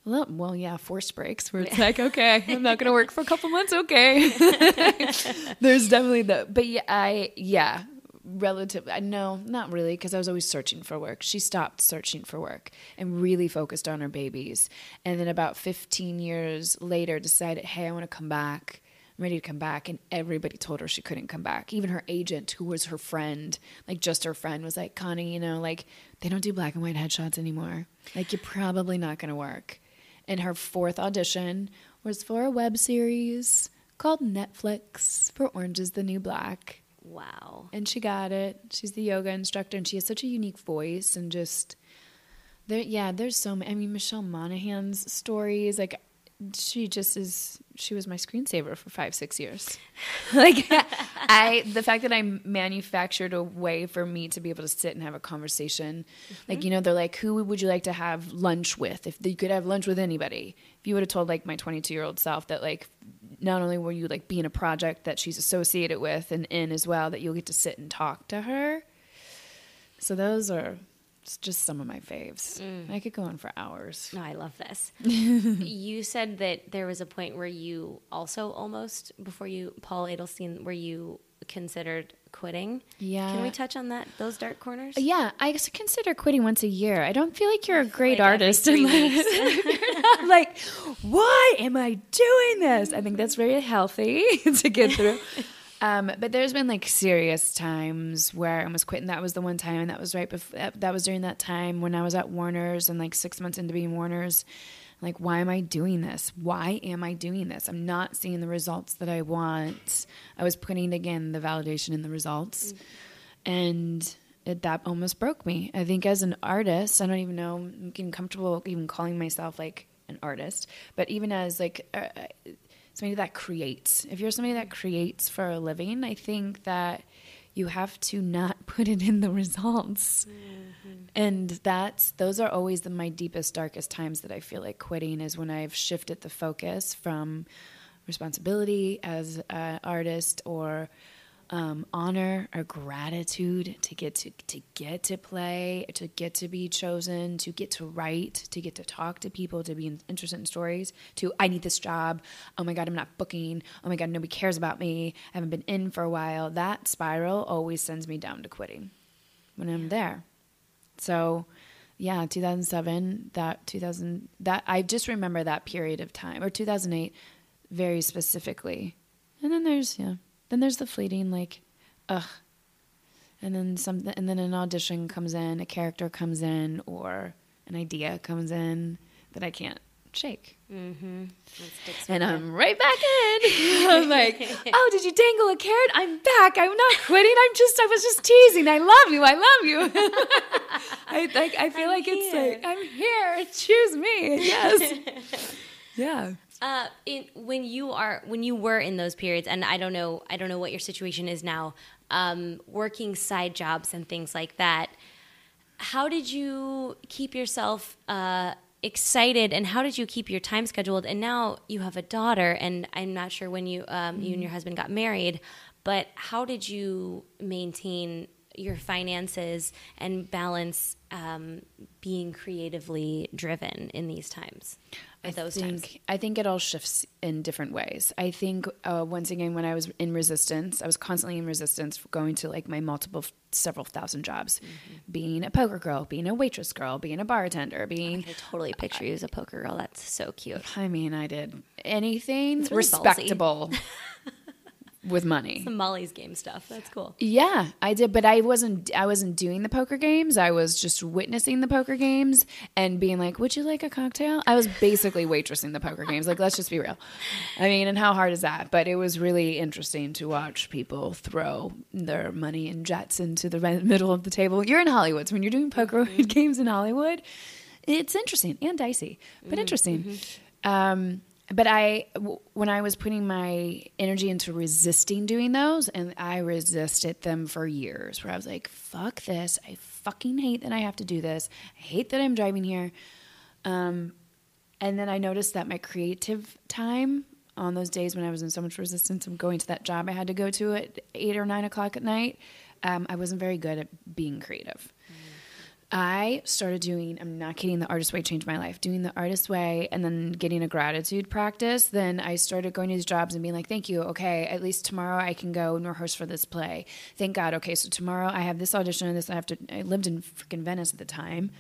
Speaker 3: Well, well, yeah, forced breaks where it's like, okay, I'm not going to work for a couple months. Okay. There's definitely the, but yeah, I, yeah, relative. I no, not really, because I was always searching for work. She stopped searching for work and really focused on her babies. And then about 15 years later, decided, hey, I want to come back. I'm ready to come back. And everybody told her she couldn't come back. Even her agent, who was her friend, like just her friend, was like, Connie, you know, like they don't do black and white headshots anymore. Like you're probably not going to work. And her fourth audition was for a web series called Netflix for Orange is the New Black.
Speaker 2: Wow.
Speaker 3: And she got it. She's the yoga instructor and she has such a unique voice and just there yeah, there's so many I mean Michelle Monaghan's stories like she just is she was my screensaver for 5 6 years. like I the fact that I manufactured a way for me to be able to sit and have a conversation. Like mm-hmm. you know they're like who would you like to have lunch with if you could have lunch with anybody. If you would have told like my 22-year-old self that like not only will you like be in a project that she's associated with and in as well that you'll get to sit and talk to her so those are s- just some of my faves mm. i could go on for hours
Speaker 2: No, I love this. you said that there was a point where you also almost before you Paul Adelstein where you considered quitting.
Speaker 3: Yeah.
Speaker 2: Can we touch on that? Those dark corners.
Speaker 3: yeah I consider quitting once a year i don't feel like you're a great
Speaker 2: Like
Speaker 3: artist unless like why am i doing this i think that's very healthy to get through um, but there's been like serious times where I almost quit, and that was the one time, and that was right before that was during that time when I was at Warner's and like six months into being Warner's. Like, why am I doing this? Why am I doing this? I'm not seeing the results that I want. I was putting again the validation in the results, and it, that almost broke me. I think as an artist, I don't even know, I'm getting comfortable even calling myself like an artist, but even as like uh, somebody that creates, if you're somebody that creates for a living, I think that you have to not put it in the results. Mm-hmm. And that's those are always the, my deepest, darkest times that I feel like quitting is when I've shifted the focus from responsibility as an artist or um, honor or gratitude to get to, to get to play, to get to be chosen, to get to write, to get to talk to people, to be in, interested in stories, to I need this job. Oh my God, I'm not booking. Oh my God, nobody cares about me. I haven't been in for a while. That spiral always sends me down to quitting when I'm there. So, yeah, 2007, that 2000, that I just remember that period of time, or 2008 very specifically. And then there's, yeah, then there's the fleeting, like, ugh. And then something, and then an audition comes in, a character comes in, or an idea comes in that I can't shake.
Speaker 2: Mm-hmm.
Speaker 3: And I'm right back in. I'm like, oh, did you dangle a carrot? I'm back. I'm not quitting. I'm just, I was just teasing. I love you. I love you. I like, I feel
Speaker 2: I'm
Speaker 3: like it's like, I'm here. Choose me. Yes. yeah.
Speaker 2: Uh, in, when you are when you were in those periods, and I don't know, I don't know what your situation is now. Um, working side jobs and things like that. How did you keep yourself uh, excited, and how did you keep your time scheduled? And now you have a daughter, and I'm not sure when you um, you and your husband got married, but how did you maintain your finances and balance um, being creatively driven in these times?
Speaker 3: I
Speaker 2: those
Speaker 3: think,
Speaker 2: times.
Speaker 3: I think it all shifts in different ways. I think uh, once again, when I was in resistance, I was constantly in resistance, going to like my multiple, several thousand jobs,
Speaker 2: Mm-hmm.
Speaker 3: being a poker girl, being a waitress girl, being a bartender, being.
Speaker 2: I totally picture you as a poker girl. That's so cute.
Speaker 3: I mean, I did anything
Speaker 2: really
Speaker 3: respectable with money.
Speaker 2: The Molly's game stuff. That's cool.
Speaker 3: Yeah, I did, but I wasn't. I wasn't doing the poker games. I was just witnessing the poker games and being like, "Would you like a cocktail?" I was basically waitressing the poker games. Like, let's just be real. I mean, and how hard is that? But it was really interesting to watch people throw their money and jets into the middle of the table. You're in Hollywood, so when you're doing poker mm-hmm. games in Hollywood, it's interesting and dicey, but mm-hmm. interesting. Mm-hmm. Um, but I, w- when I was putting my energy into resisting doing those, and I resisted them for years, where I was like, "Fuck this! I fucking hate that I have to do this. I hate that I'm driving here." Um, and then I noticed that my creative time on those days when I was in so much resistance of going to that job I had to go to at eight or nine o'clock at night, um, I wasn't very good at being creative. I started doing, I'm not kidding, the artist way changed my life. Doing the artist way and then getting a gratitude practice. Then I started going to these jobs and being like, thank you. Okay, at least tomorrow I can go and rehearse for this play. Thank God. Okay, so tomorrow I have this audition and this. I have to, I lived in freaking Venice at the time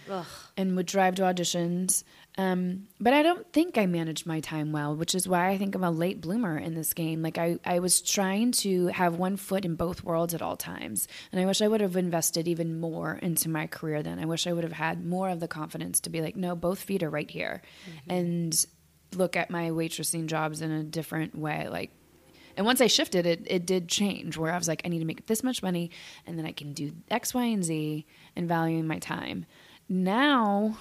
Speaker 3: and would drive to auditions. Um, but I don't think I managed my time well, which is why I think I'm a late bloomer in this game. Like I, I was trying to have one foot in both worlds at all times. And I wish I would have invested even more into my career then. I wish I would have had more of the confidence to be like, no, both feet are right here. And look at my waitressing jobs in a different way. Like and once I shifted, it it did change where I was like, I need to make this much money, and then I can do X, Y, and Z, and valuing my time. Now,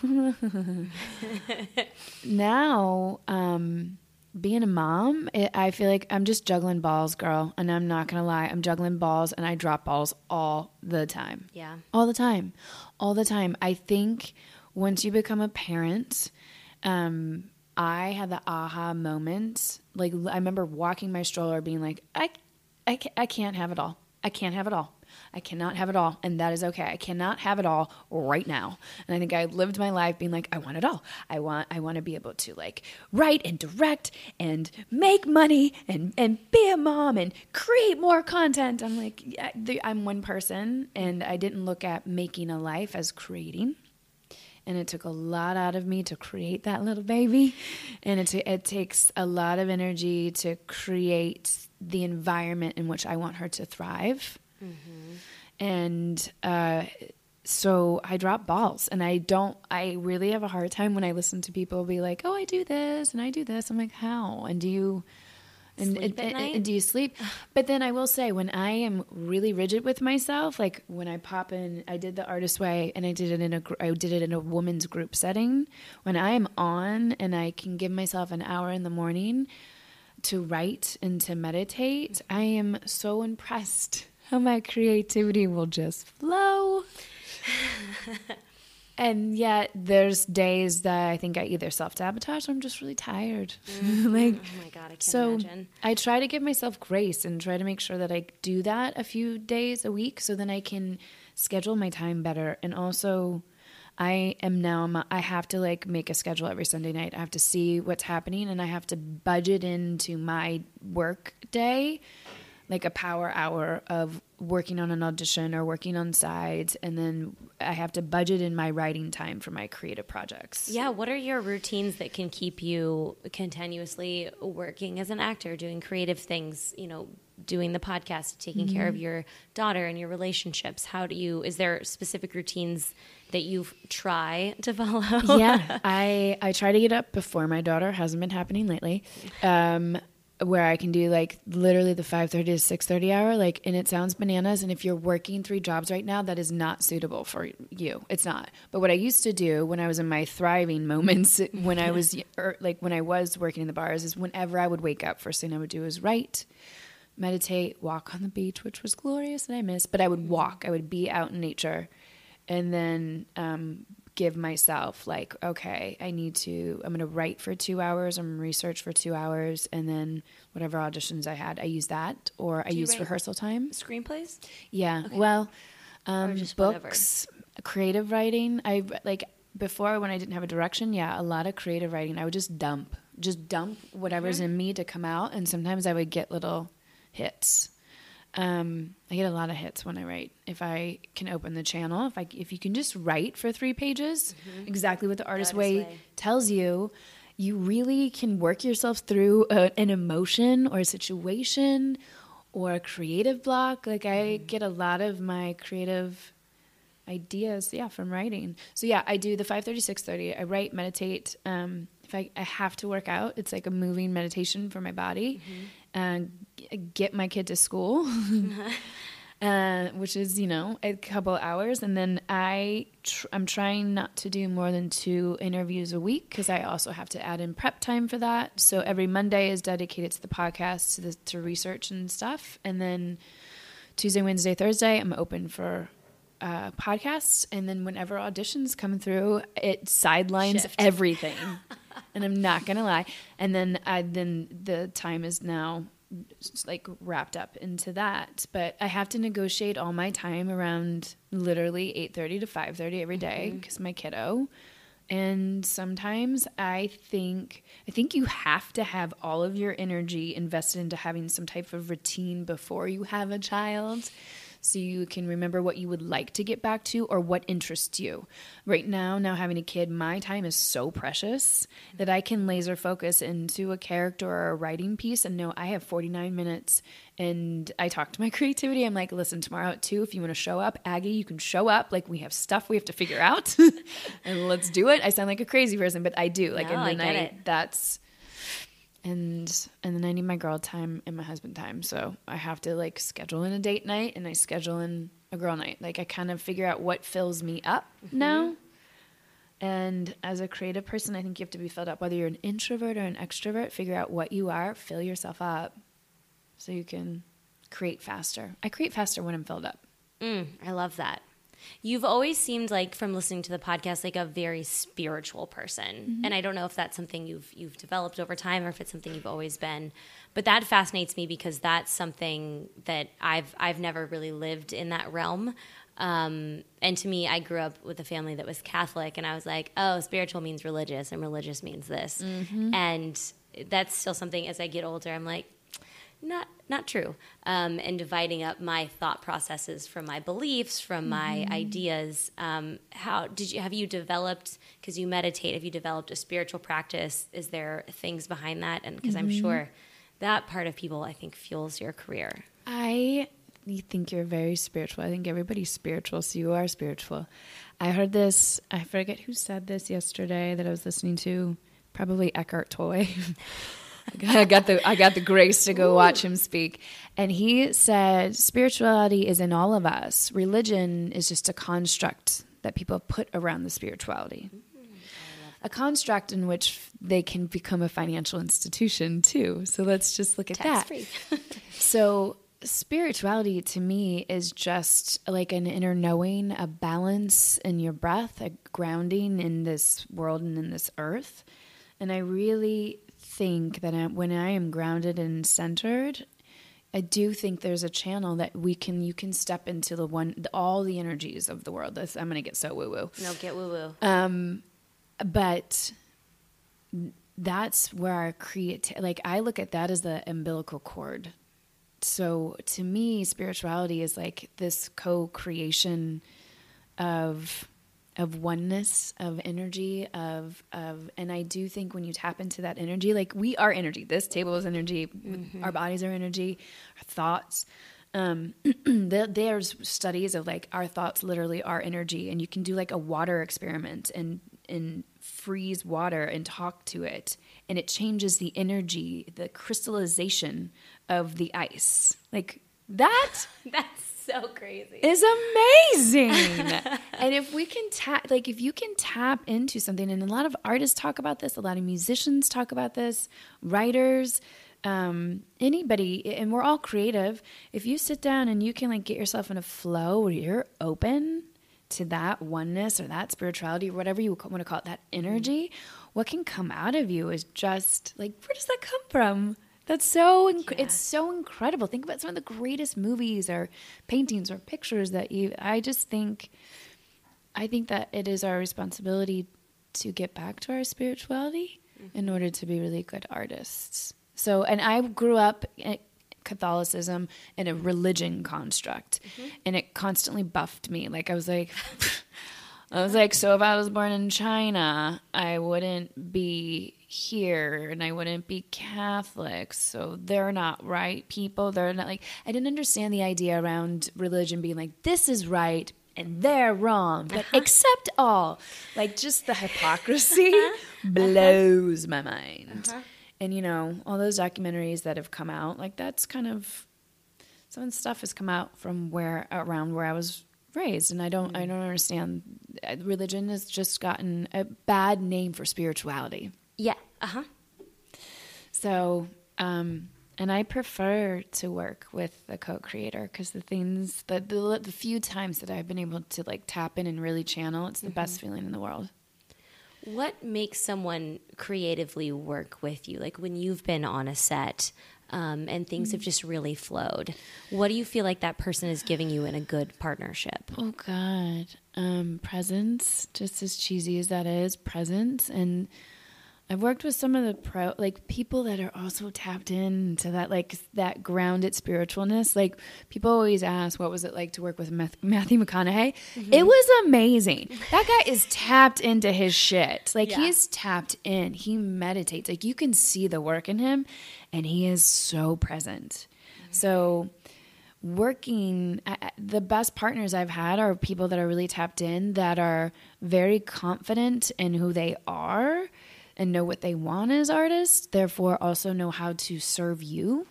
Speaker 3: now, um, being a mom, it, I feel like I'm just juggling balls, girl. And I'm not gonna lie, I'm juggling balls, and I drop balls all the time.
Speaker 2: Yeah.
Speaker 3: all the time. All the time. I think once you become a parent um i had the aha moment. Like i remember walking my stroller being like i i, I can't have it all. I can't have it all I cannot have it all, and that is okay. I cannot have it all right now. And I think I lived my life being like, I want it all. I want, I want to be able to like write and direct and make money and and be a mom and create more content. I'm like, yeah, I'm one person, and I didn't look at making a life as creating. And it took a lot out of me to create that little baby, and it it takes a lot of energy to create the environment in which I want her to thrive and uh, so I drop balls, and I don't. I really have a hard time when I listen to people be like, "Oh, I do this and I do this." I'm like, "How?" And do you? And,
Speaker 2: Sleep
Speaker 3: and, and do you sleep? But then I will say, when I am really rigid with myself, like when I pop in, I did the artist way, and I did it in a, I did it in a woman's group setting. When I am on, and I can give myself an hour in the morning to write and to meditate, I am so impressed how my creativity will just flow. and yet, there's days that I think I either self sabotage or I'm just really tired. Mm. like,
Speaker 2: Oh my god, I can't
Speaker 3: so
Speaker 2: imagine.
Speaker 3: I try to give myself grace and try to make sure that I do that a few days a week so then I can schedule my time better. And also, I am now, I have to like make a schedule every Sunday night. I have to see what's happening and I have to budget into my work day like a power hour of working on an audition or working on sides. And then I have to budget in my writing time for my creative projects.
Speaker 2: Yeah, what are your routines that can keep you continuously working as an actor, doing creative things, you know, doing the podcast, taking care
Speaker 3: Mm-hmm.
Speaker 2: of your daughter and your relationships? How do you? Is there specific routines that you try to follow?
Speaker 3: yeah, I I try to get up before my daughter. Hasn't been happening lately. Um, where I can do like literally the five thirty to six thirty hour. Like, and it sounds bananas. And if you're working three jobs right now, that is not suitable for you. It's not. But what I used to do when I was in my thriving moments, when I was or like when I was working in the bars, is whenever I would wake up, first thing I would do is write. Meditate, walk on the beach, which was glorious and I missed, but I would walk. I would be out in nature and then um, give myself like okay i need to i'm going to write for two hours i'm going to research for two hours and then whatever auditions i had i use that or i use rehearsal time
Speaker 2: Screenplays?
Speaker 3: yeah well um,
Speaker 2: just whatever?
Speaker 3: books creative writing i like before when i didn't have a direction yeah a lot of creative writing i would just dump just dump whatever's in me to come out and sometimes i would get little hits um, I get a lot of hits when I write. If I can open the channel, if I if you can just write for three pages, exactly what the artist
Speaker 2: Mm-hmm. Artist
Speaker 3: way,
Speaker 2: way.
Speaker 3: tells you, you really can work yourself through a, an emotion or a situation or a creative block. Like I
Speaker 2: Mm-hmm.
Speaker 3: get a lot of my creative ideas, yeah, from writing. So yeah, I do the 5:30 6:30. I write, meditate. Um, if I, I have to work out, it's like a moving meditation for my body. And g- get my kid to school. Uh, which is you know a couple hours, and then I tr- I'm trying not to do more than two interviews a week because I also have to add in prep time for that. So every Monday is dedicated to the podcast, to, the, to research and stuff, and then Tuesday, Wednesday, Thursday, I'm open for uh, podcasts, and then whenever auditions come through, it sidelines
Speaker 2: Shift.
Speaker 3: everything. and I'm not gonna lie. And then I then the time is now like wrapped up into that. But I have to negotiate all my time around literally 8:30 to 5:30 every day mm-hmm. because my kiddo. And sometimes I think I think you have to have all of your energy invested into having some type of routine before you have a child so you can remember what you would like to get back to or what interests you. Right now, now having a kid, my time is so precious that I can laser focus into a character or a writing piece and know I have 49 minutes and I talk to my creativity. I'm like, listen, tomorrow at two, if you want to show up, Aggie, you can show up. Like we have stuff we have to figure out and let's do it. I sound like a crazy person, but I do. Like
Speaker 2: No, I
Speaker 3: and then I,
Speaker 2: it.
Speaker 3: that's and and then I need my girl time and my husband time. So I have to like schedule in a date night and I schedule in a girl night. Like I kind of figure out what fills me up
Speaker 2: Mm-hmm.
Speaker 3: now. And as a creative person, I think you have to be filled up. Whether you're an introvert or an extrovert, figure out what you are, fill yourself up so you can create faster. I create faster when I'm filled up.
Speaker 2: Mm, I love that. You've always seemed like, from listening to the podcast, like a very spiritual person, and I don't know if that's something you've you've developed over time or if it's something you've always been. But that fascinates me because that's something that I've I've never really lived in that realm. Um, and to me, I grew up with a family that was Catholic, and I was like, oh, spiritual means religious, and religious means this, and that's still something. As I get older, I'm like, not not true um, and dividing up my thought processes from my beliefs from my ideas um, how did you have you developed because you meditate have you developed a spiritual practice is there things behind that and because i'm sure that part of people i think fuels your career
Speaker 3: I you think you're very spiritual. I think everybody's spiritual, so you are spiritual. I heard this, I forget who said this yesterday that I was listening to, probably Eckhart Tolle. I got the I got the grace to go watch him speak. And he said spirituality is in all of us. Religion is just a construct that people put around the spirituality. A construct in which they can become a financial institution too. So let's just look at that.
Speaker 2: tax-free
Speaker 3: So, spirituality to me is just like an inner knowing, a balance in your breath, a grounding in this world and in this earth. And I really think that I, when I am grounded and centered, I do think there's a channel that we can you can step into the one all the energies of the world. This, I'm going to get so woo woo
Speaker 2: no get woo woo Um,
Speaker 3: but that's where our create like i look at that as the umbilical cord. So to me spirituality is like this co-creation of of oneness, of energy, of of and I do think when you tap into that energy, like we are energy. This table is energy. Our bodies are energy. Our thoughts. Um, there's studies of like our thoughts literally are energy, and you can do like a water experiment and and freeze water and talk to it, and it changes the energy, the crystallization of the ice. Like that
Speaker 2: That's so crazy.
Speaker 3: is amazing. and if we can tap, like, if you can tap into something, and a lot of artists talk about this, a lot of musicians talk about this, writers, um, anybody, and we're all creative. If you sit down and you can, like, get yourself in a flow where you're open to that oneness or that spirituality or whatever you want to call it, that energy, what can come out of you is just like, where does that come from? That's so inc- it's so incredible. Think about some of the greatest movies or paintings or pictures that you I just think I think that it is our responsibility to get back to our spirituality mm-hmm. in order to be really good artists. So, and I grew up in Catholicism in a religion construct, mm-hmm. and it constantly buffed me. Like I was like, I was like, so if I was born in China, I wouldn't be here and I wouldn't be Catholic. So they're not right people. They're not like, I didn't understand the idea around religion being like, this is right and they're wrong, but uh-huh. accept all. Like, just the hypocrisy uh-huh. blows my mind. Uh-huh. And, you know, all those documentaries that have come out, like, that's kind of some of the stuff has come out from where around where I was raised, and I don't I mm. don't understand. Uh, Religion has just gotten a bad name for spirituality.
Speaker 2: Yeah. Uh huh.
Speaker 3: So, um, and I prefer to work with a co-creator because the things that the, the few times that I've been able to like tap in and really channel, it's the best feeling in the world.
Speaker 2: What makes someone creatively work with you? Like when you've been on a set um, and things have just really flowed, what do you feel like that person is giving you in a good partnership?
Speaker 3: Oh God, um, presence. Just as cheesy as that is, presence. And I've worked with some of the pro, like people that are also tapped into that, like that grounded spiritualness. Like people always ask, "What was it like to work with Matthew McConaughey?" Mm-hmm. It was amazing. That guy is tapped into his shit. Like
Speaker 2: Yeah.
Speaker 3: he's tapped in. He meditates. Like you can see the work in him, and he is so present. Mm-hmm. So working the best partners i've had are people that are really tapped in that are very confident in who they are and know what they want as artists therefore also know how to serve you.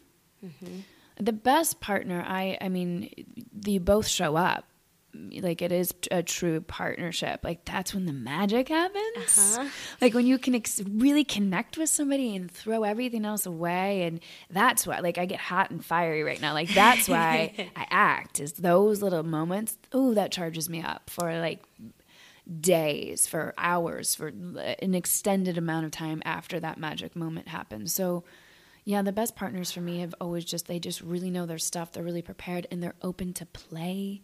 Speaker 3: The best partner i i mean you both show up. Like it is a true partnership. Like that's when the magic happens. Uh-huh. Like when you can ex- really connect with somebody and throw everything else away and that's why like i get hot and fiery right now. Like that's why i act is those little moments. Oh that charges me up for like days for hours for an extended amount of time after that magic moment happens so yeah the best partners for me have always just they just really know their stuff they're really prepared and they're open to play.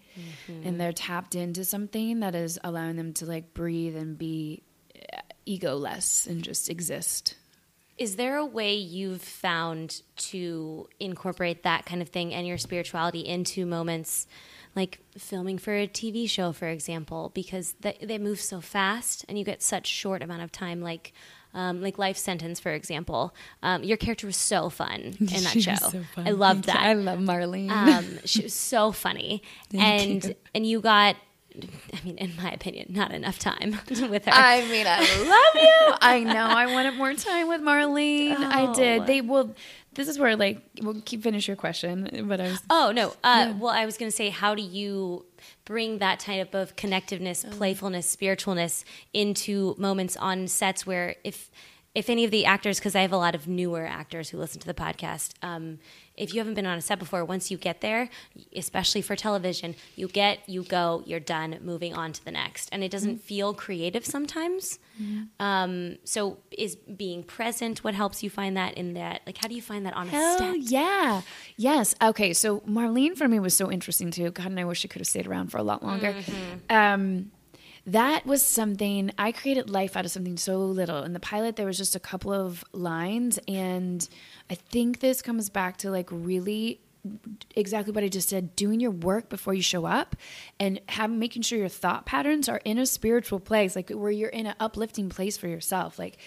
Speaker 3: And they're tapped into something that is allowing them to like breathe and be uh, egoless and just exist.
Speaker 2: Is there a way you've found to incorporate that kind of thing and your spirituality into moments like filming for a TV show, for example, because they, they move so fast and you get such short amount of time, like um, like Life Sentence, for example. Um, your character was so fun in that
Speaker 3: She
Speaker 2: show.
Speaker 3: was so fun.
Speaker 2: I loved
Speaker 3: Thank
Speaker 2: that.
Speaker 3: you. I love Marlene.
Speaker 2: Um, she was so funny, and
Speaker 3: you.
Speaker 2: and you got, I mean, in my opinion, not enough time with her.
Speaker 3: I mean, I love you. I know. I wanted more time with Marlene. I
Speaker 2: Oh.
Speaker 3: did. They will. This is where like we'll keep finish your question, but I was.
Speaker 2: Oh no! Uh, Well, I was going to say, how do you bring that type of connectiveness,
Speaker 3: Oh.
Speaker 2: playfulness, spiritualness into moments on sets where if if any of the actors, because I have a lot of newer actors who listen to the podcast, um, if you haven't been on a set before, once you get there, especially for television, you get, you go, you're done, moving on to the next, and it doesn't
Speaker 3: Mm-hmm.
Speaker 2: feel creative sometimes. Um, so, is being present what helps you find that in that? Like, how do you find that on a
Speaker 3: Hell
Speaker 2: set?
Speaker 3: yeah. Yes. Okay. So Marlene for me was so interesting too. God, and I wish she could have stayed around for a lot longer. Um, that was something I created life out of something so little. In the pilot, there was just a couple of lines, and I think this comes back to like really exactly what I just said, doing your work before you show up and have making sure your thought patterns are in a spiritual place, like where you're in an uplifting place for yourself. Like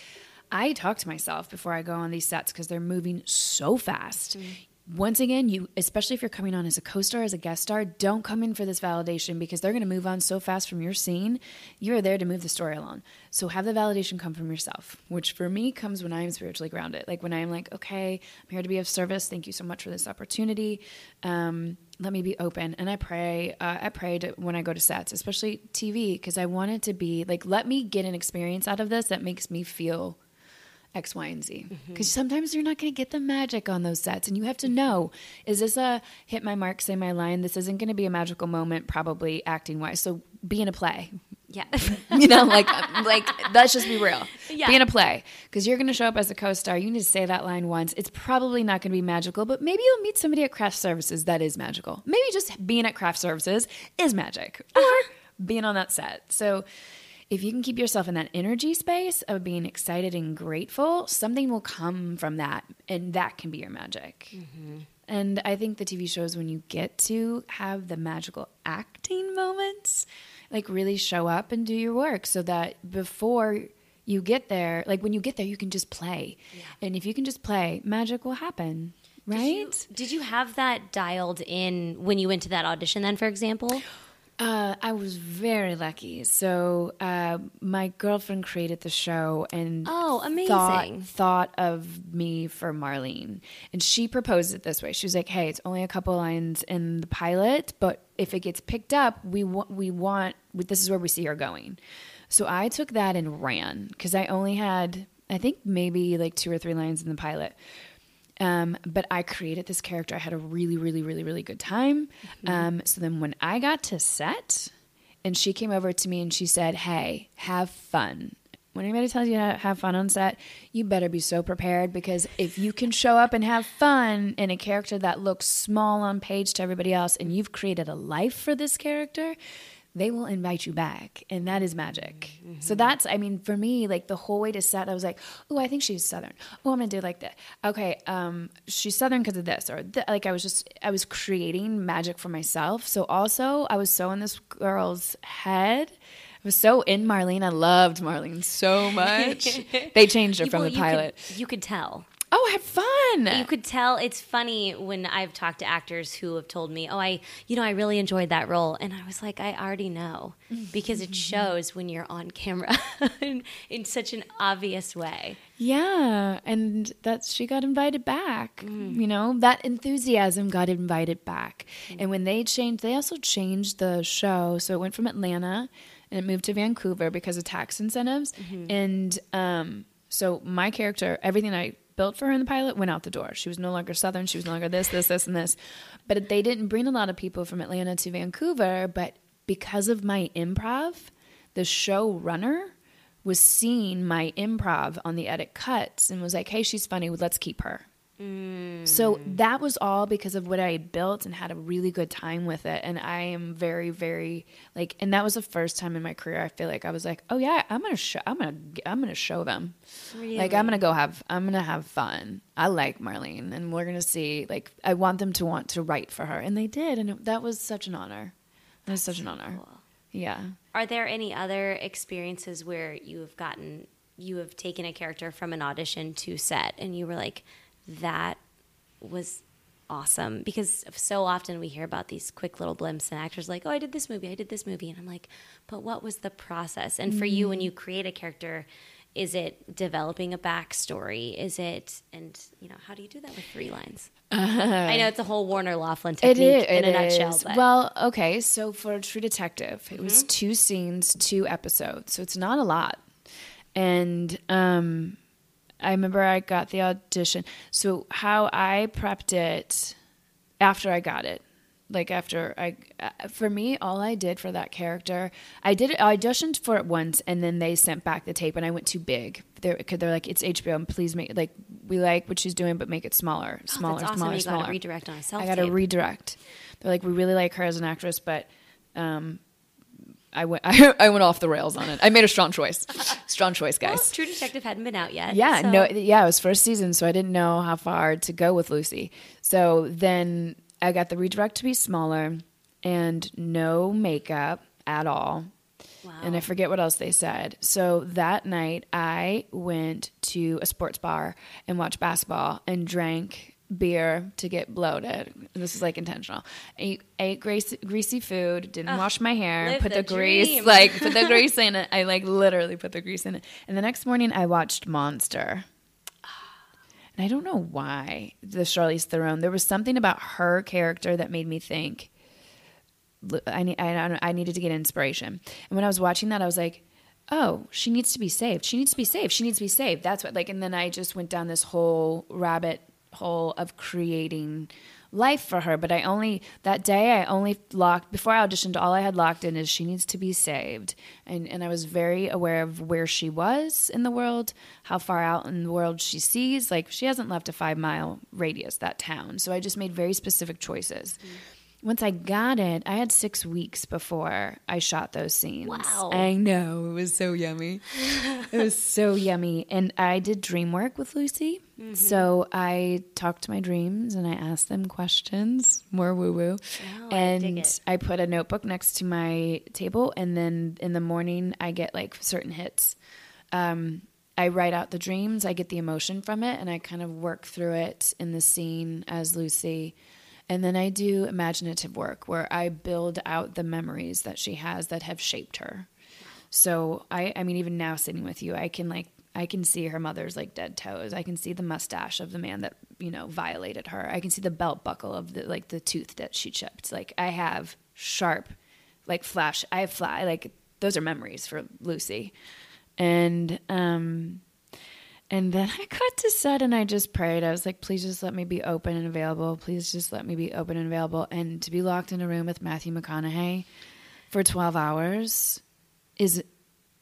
Speaker 3: I talk to myself before I go on these sets because they're moving so fast. Mm-hmm once again, you especially if you're coming on as a co-star, as a guest star, don't come in for this validation because they're going to move on so fast from your scene. You're there to move the story along. So have the validation come from yourself, which for me comes when I am spiritually grounded. Like when I'm like, okay, I'm here to be of service. Thank you so much for this opportunity. Um, let me be open, and I pray. Uh, I pray to, when I go to sets, especially TV, because I want it to be like, let me get an experience out of this that makes me feel X, Y, and Z. Because mm-hmm. sometimes you're not going to get the magic on those sets, and you have to know: is this a hit my mark, say my line? This isn't going to be a magical moment, probably acting wise. So be in a play.
Speaker 2: Yeah,
Speaker 3: you know, like like let's just be real. Yeah. Be in a play because you're going to show up as a co-star. You need to say that line once. It's probably not going to be magical, but maybe you'll meet somebody at craft services that is magical. Maybe just being at craft services is magic, or being on that set. So if you can keep yourself in that energy space of being excited and grateful, something will come from that, and that can be your magic. Mm-hmm. And I think the TV shows, when you get to have the magical acting moments, like really show up and do your work so that before you get there, like when you get there, you can just play. Yeah. And if you can just play, magic will happen. Right? Did
Speaker 2: you, did you have that dialed in when you went to that audition, then, for example?
Speaker 3: Uh, I was very lucky. So uh, my girlfriend created the show and
Speaker 2: oh, amazing!
Speaker 3: Thought, thought, of me for Marlene, and she proposed it this way. She was like, "Hey, it's only a couple lines in the pilot, but if it gets picked up, we want we want this is where we see her going." So I took that and ran because I only had I think maybe like two or three lines in the pilot. Um, but I created this character. I had a really, really, really, really good time. Mm-hmm. Um, so then when I got to set, and she came over to me and she said, Hey, have fun. When anybody tells you to have fun on set, you better be so prepared because if you can show up and have fun in a character that looks small on page to everybody else and you've created a life for this character, they will invite you back and that is magic mm-hmm. so that's i mean for me like the whole way to set i was like oh i think she's southern oh i'm gonna do like that okay um she's southern because of this or th-. like i was just i was creating magic for myself so also i was so in this girl's head I was so in Marlene. I loved Marlene so much. they changed her from well, the pilot.
Speaker 2: You could, you could tell.
Speaker 3: Oh, I had fun.
Speaker 2: You could tell. It's funny when I've talked to actors who have told me, "Oh, I, you know, I really enjoyed that role," and I was like, "I already know," because it shows when you're on camera in, in, such an obvious way.
Speaker 3: Yeah, and that she got invited back. Mm. You know, that enthusiasm got invited back. Mm. And when they changed, they also changed the show, so it went from Atlanta and it moved to Vancouver because of tax incentives, mm-hmm. and um. So my character, everything I built for her in the pilot went out the door. She was no longer Southern. She was no longer this, this, this, and this. But they didn't bring a lot of people from Atlanta to Vancouver. But because of my improv, the showrunner was seeing my improv on the edit cuts and was like, hey, she's funny. Let's keep her. Mm. So that was all because of what I had built and had a really good time with it. And I am very, very like, and that was the first time in my career I feel like I was like, oh yeah, I'm gonna show, I'm gonna, I'm gonna show them. Really? Like I'm gonna go have, I'm gonna have fun. I like Marlene, and we're gonna see. Like I want them to want to write for her, and they did, and it, that was such an honor. That was such an honor. Cool. Yeah.
Speaker 2: Are there any other experiences where you have gotten, you have taken a character from an audition to set, and you were like that was awesome because so often we hear about these quick little blimps and actors like, oh, I did this movie, I did this movie. And I'm like, but what was the process? And for mm. you, when mm. you create a character, is it developing a backstory? Is it, and you know, how do you do that with three lines? Uh, I know it's a whole Warner Loughlin technique it is, in a nutshell. But.
Speaker 3: Well, okay, so for a True Detective, it mm-hmm. was two scenes, two episodes, so it's not a lot. And um, I remember I got the audition. So how I prepped it after I got it, like after I, uh, for me, all I did for that character, I did I auditioned for it once, and then they sent back the tape, and I went too big. They're, they're like, it's HBO, and please make like we like what she's doing, but make it smaller, smaller, oh, that's awesome.
Speaker 2: smaller,
Speaker 3: you smaller.
Speaker 2: Got to redirect on a self.
Speaker 3: I got to redirect. They're like, we really like her as an actress, but um, I went I, I went off the rails on it. I made a strong choice. strong choice, guys.
Speaker 2: Well, True Detective hadn't been out yet.
Speaker 3: Yeah,
Speaker 2: so-
Speaker 3: no, yeah, it was first season, so I didn't know how far to go with Lucy. So then I got the redirect to be smaller and no makeup at all. Wow. And I forget what else they said. So that night I went to a sports bar and watched basketball and drank beer to get bloated. This is like intentional. Ate, ate greasy, greasy food, didn't ah, wash my hair, put the,
Speaker 2: the
Speaker 3: grease like put the grease in it. I like literally put the grease in it. And the next morning I watched Monster. And I don't know why the Charlize Theron. There was something about her character that made me think I need I, I needed to get inspiration. And when I was watching that, I was like, oh, she needs to be saved. She needs to be saved. She needs to be saved. That's what like. And then I just went down this whole rabbit hole of creating life for her. But I only that day I only locked before I auditioned. All I had locked in is she needs to be saved. And and I was very aware of where she was in the world, how far out in the world she sees. Like she hasn't left a five mile radius that town. So I just made very specific choices mm-hmm. Once I got it, I had six weeks before I shot those scenes.
Speaker 2: Wow.
Speaker 3: I know. It was so yummy. it was so yummy. And I did dream work with Lucy.
Speaker 2: Mm-hmm.
Speaker 3: So I talked to my dreams and I asked them questions, more woo woo.
Speaker 2: Oh, I dig
Speaker 3: and
Speaker 2: it.
Speaker 3: I put a notebook next to my table. And then in the morning, I get like certain hits. Um, I write out the dreams, I get the emotion from it, and I kind of work through it in the scene as Lucy. And then I do imaginative work where I build out the memories that she has that have shaped her. So I, I mean, even now sitting with you, I can like, I can see her mother's like dead toes. I can see the mustache of the man that you know violated her. I can see the belt buckle of the like the tooth that she chipped. Like I have sharp, like flash. I fly. Like those are memories for Lucy, and um, and then I got to set and I just prayed. I was like, please just let me be open and available. Please just let me be open and available. And to be locked in a room with Matthew McConaughey for 12 hours is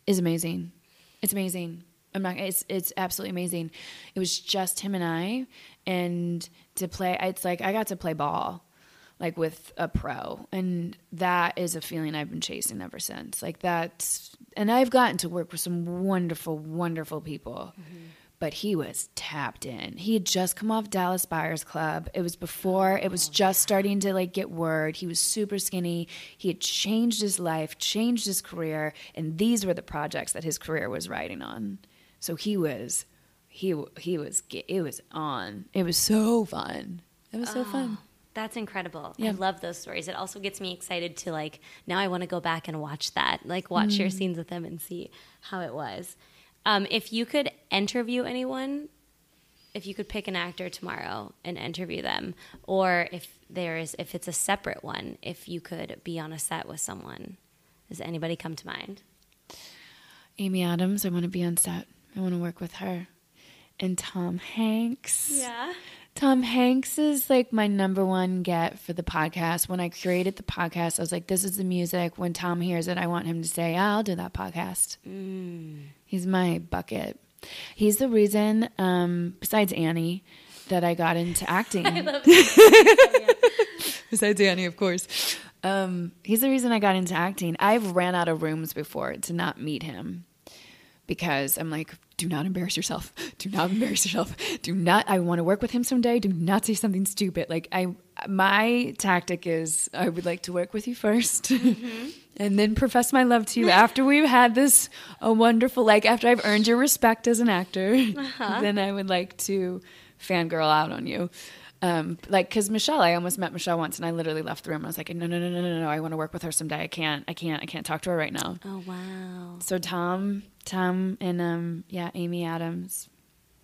Speaker 3: is amazing. It's amazing. I'm not it's it's absolutely amazing. It was just him and I and to play it's like I got to play ball like with a pro and that is a feeling I've been chasing ever since. Like that's and I've gotten to work with some wonderful wonderful people. Mm-hmm. But he was tapped in. He had just come off Dallas Buyers Club. It was before, it was oh, just starting to like get word. He was super skinny. He had changed his life, changed his career, and these were the projects that his career was riding on. So he was he he was it was on. It was so fun. It was so fun. Oh.
Speaker 2: That's incredible. I love those stories. It also gets me excited to like now I want to go back and watch that. Like watch your scenes with them and see how it was. Um, if you could interview anyone, if you could pick an actor tomorrow and interview them, or if there is if it's a separate one, if you could be on a set with someone, does anybody come to mind?
Speaker 3: Amy Adams, I want to be on set. I want to work with her. And Tom Hanks.
Speaker 2: Yeah.
Speaker 3: Tom Hanks is like my number one get for the podcast. When I created the podcast, I was like, this is the music. When Tom hears it, I want him to say, I'll do that podcast. He's my bucket. He's the reason, um, besides Annie, that I got into acting. besides Annie, of course. Um, he's the reason I got into acting. I've ran out of rooms before to not meet him because I'm like, do not embarrass yourself. Do not embarrass yourself. Do not. I want to work with him someday. Do not say something stupid. Like I, my tactic is, I would like to work with you 1st mm-hmm. and then profess my love to you after we've had this a wonderful, like after I've earned your respect as an actor. Uh-huh. Then I would like to fangirl out on you. Um, like, cause Michelle, I almost met Michelle once and I literally left the room. I was like, no, no, no, no, no, no. I want to work with her someday. I can't, I can't, I can't talk to her right now.
Speaker 2: Oh wow.
Speaker 3: So Tom, Tom, and um, yeah, Amy Adams,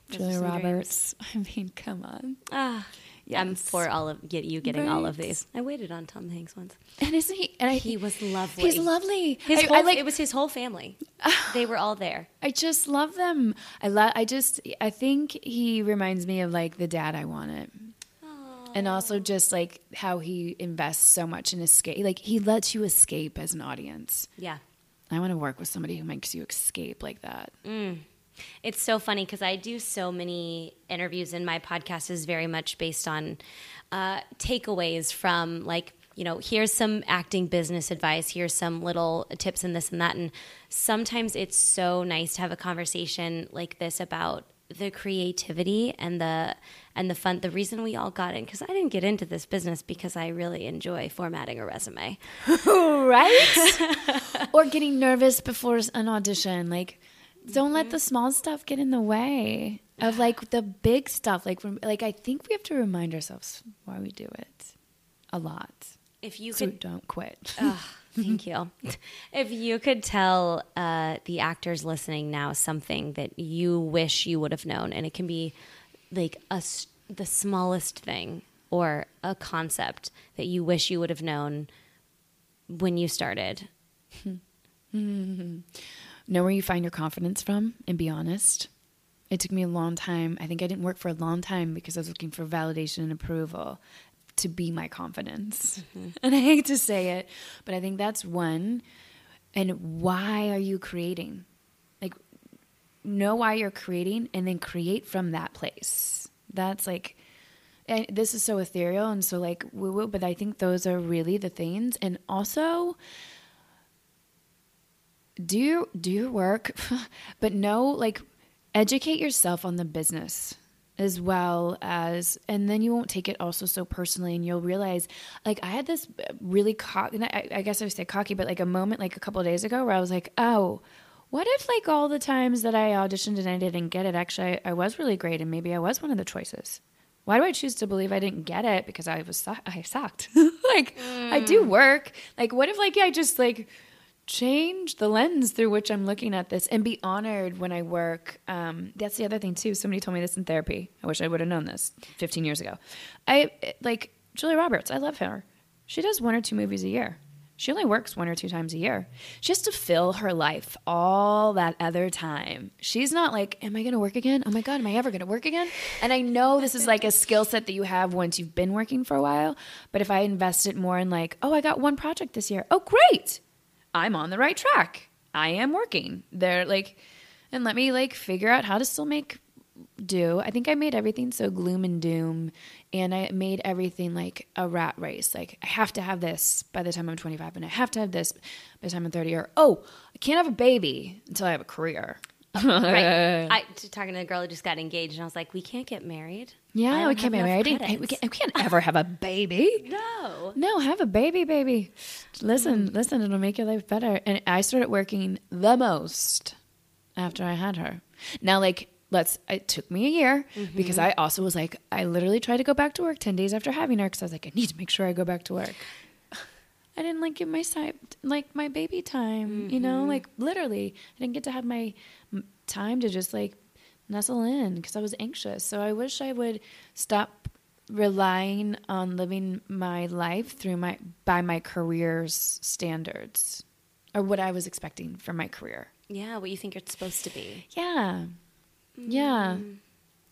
Speaker 2: Those
Speaker 3: Julia Roberts. I mean, come on.
Speaker 2: Ah, I'm for all of get you getting all of these. I waited on Tom Hanks once.
Speaker 3: And isn't he? And I,
Speaker 2: He was lovely.
Speaker 3: He's lovely.
Speaker 2: His
Speaker 3: I,
Speaker 2: whole,
Speaker 3: I like.
Speaker 2: it was his whole family. they were all there.
Speaker 3: I just love them. I love. I just. I think he reminds me of like the dad I wanted. And also just like how he invests so much in escape. Like he lets you escape as an audience.
Speaker 2: Yeah.
Speaker 3: I want to work with somebody who makes you escape like that.
Speaker 2: It's so funny because I do so many interviews, and my podcast is very much based on uh, takeaways from like you know, here's some acting business advice, here's some little tips and this and that. And sometimes it's so nice to have a conversation like this about the creativity and the and the fun the reason we all got in because i didn't get into this business because i really enjoy formatting a resume
Speaker 3: right? or getting nervous before an audition. Like, don't let the small stuff get in the way of like the big stuff. Like, like I think we have to remind ourselves why we do it a lot.
Speaker 2: if you
Speaker 3: So
Speaker 2: could
Speaker 3: don't quit.
Speaker 2: Thank you. If you could tell uh, the actors listening now something that you wish you would have known, and it can be like a the smallest thing or a concept that you wish you would have known when you started.
Speaker 3: know where you find your confidence from and be honest. It took me a long time. I think I didn't work for a long time because I was looking for validation and approval to be my confidence. Mm-hmm. And I hate to say it, but I think that's one. And why are you creating? Know why you're creating and then create from that place. That's like, and this is so ethereal and so like woo woo, but I think those are really the things. And also, do your, do your work, but know like educate yourself on the business as well as and then you won't take it also so personally and you'll realize like i had this really cocky I, I guess i would say cocky but like a moment like a couple days ago where i was like oh what if like all the times that i auditioned and i didn't get it actually i, I was really great and maybe i was one of the choices why do I choose to believe I didn't get it because I was I sucked? like I do work. Like what if like I just like change the lens through which I'm looking at this and be honored when I work. Um, that's the other thing too. Somebody told me this in therapy. I wish I would have known this 15 years ago. I like Julia Roberts. I love her. She does one or two movies a year. She only works one or two times a year. She has to fill her life all that other time. She's not like, Am I going to work again? Oh my God, am I ever going to work again? And I know this is like a skill set that you have once you've been working for a while. But if I invest it more in, like, Oh, I got one project this year. Oh, great. I'm on the right track. I am working. They're like, and let me like figure out how to still make do. I think I made everything so gloom and doom, and I made everything like a rat race. Like I have to have this by the time I'm 25, and I have to have this by the time I'm 30. Or oh, I can't have a baby until I have a career.
Speaker 2: Right. I talking to a girl who just got engaged, and I was like, "We can't get married.
Speaker 3: Yeah, we can't be married. Hey, We can't, we can't ever have a baby.
Speaker 2: No.
Speaker 3: No, have a baby, baby. Listen, mm. listen, it'll make your life better. And I started working the most after I had her. Now, like, let's, it took me a year because mm-hmm. I also was like, I literally tried to go back to work 10 days after having her because I was like, I need to make sure I go back to work. I didn't like give my side, like my baby time, you know, mm-hmm. like literally, I didn't get to have my time to just like nestle in because I was anxious. So I wish I would stop relying on living my life through my by my career's standards or what I was expecting from my career.
Speaker 2: Yeah, what you think it's supposed to be.
Speaker 3: Yeah. Yeah.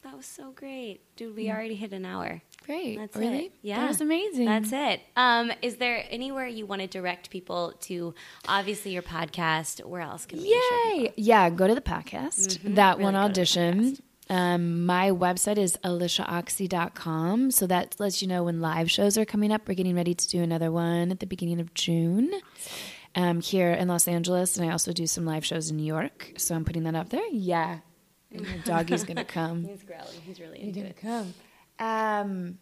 Speaker 2: That was so great, dude. We already hit an hour.
Speaker 3: Great.
Speaker 2: That's
Speaker 3: really?
Speaker 2: it. Yeah,
Speaker 3: That was amazing.
Speaker 2: That's it. Um, is there anywhere you want to direct people to? Obviously, your podcast. Where else can we?
Speaker 3: Yay! Yeah, go to the podcast.
Speaker 2: Mm-hmm.
Speaker 3: That
Speaker 2: Really
Speaker 3: one audition. Um, my website is alyshiaochse.com. So that lets you know when live shows are coming up. We're getting ready to do another one at the beginning of June um, here in Los Angeles. And I also do some live shows in New York. So I'm putting that up there. Yeah. And the doggy's to come.
Speaker 2: He's growling. He's really into it.
Speaker 3: come. Um,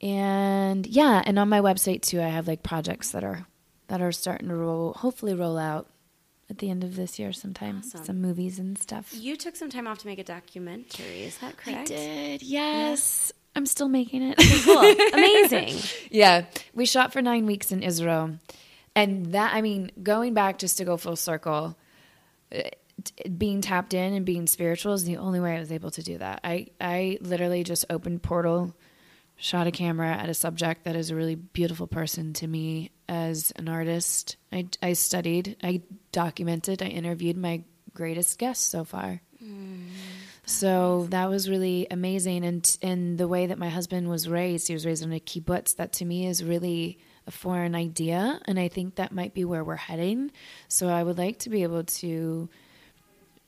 Speaker 3: and yeah, and on my website too, I have like projects that are that are starting to roll, hopefully roll out at the end of this year sometime.
Speaker 2: Awesome.
Speaker 3: Some movies and stuff.
Speaker 2: You took some time off to make a documentary. Is that correct?
Speaker 3: I did. Yes, I'm still making it.
Speaker 2: Cool. Amazing.
Speaker 3: yeah, we shot for nine weeks in Israel, and that I mean, going back just to go full circle. Being tapped in and being spiritual is the only way I was able to do that. I, I literally just opened portal, shot a camera at a subject that is a really beautiful person to me as an artist. I, I studied, I documented, I interviewed my greatest guests so far. Mm. So that was really amazing, and and the way that my husband was raised, he was raised in a kibbutz. That to me is really a foreign idea, and I think that might be where we're heading. So I would like to be able to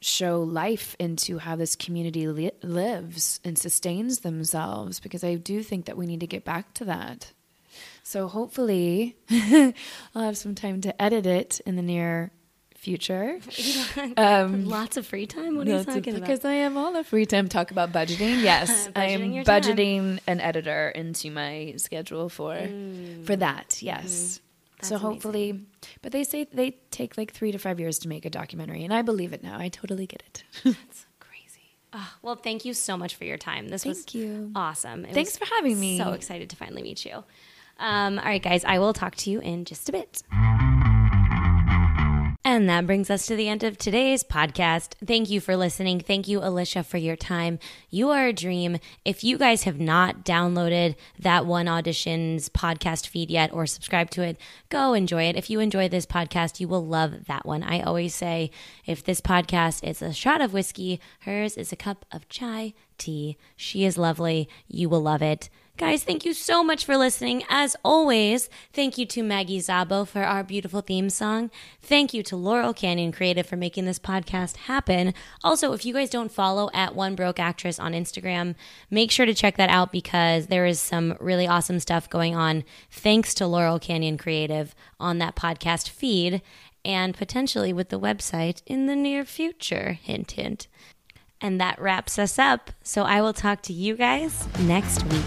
Speaker 3: show life into how this community li- lives and sustains themselves, because I do think that we need to get back to that. So hopefully, I'll have some time to edit it in the near future.
Speaker 2: Um, Lots of free time. What are you
Speaker 3: of-
Speaker 2: talking about?
Speaker 3: because I have all the free time talk about budgeting. Yes, I am
Speaker 2: Budgeting
Speaker 3: budgeting an editor into my schedule for for that. Yes.
Speaker 2: Mm. That's
Speaker 3: so hopefully, but they say they take like three to five years to make a documentary, and I believe it now. I totally get it.
Speaker 2: That's crazy. Oh, well, thank you so much for your time. This was
Speaker 3: Thank you.
Speaker 2: awesome. It
Speaker 3: Thanks
Speaker 2: was
Speaker 3: for having me.
Speaker 2: So excited to finally meet you. Um, all right, guys, I will talk to you in just a bit. And that brings us to the end of today's podcast. Thank you for listening. Thank you, Alyshia, for your time. You are a dream. If you guys have not downloaded that One Auditions podcast feed yet or subscribed to it, go enjoy it. If you enjoy this podcast, you will love that one. I always say if this podcast is a shot of whiskey, hers is a cup of chai tea. She is lovely. You will love it. Guys, thank you so much for listening. As always, thank you to Maggie Zabo for our beautiful theme song. Thank you to Laurel Canyon Creative for making this podcast happen. Also, if you guys don't follow at One Broke Actress on Instagram, make sure to check that out because there is some really awesome stuff going on thanks to Laurel Canyon Creative on that podcast feed and potentially with the website in the near future. Hint, hint. And that wraps us up. So I will talk to you guys next week.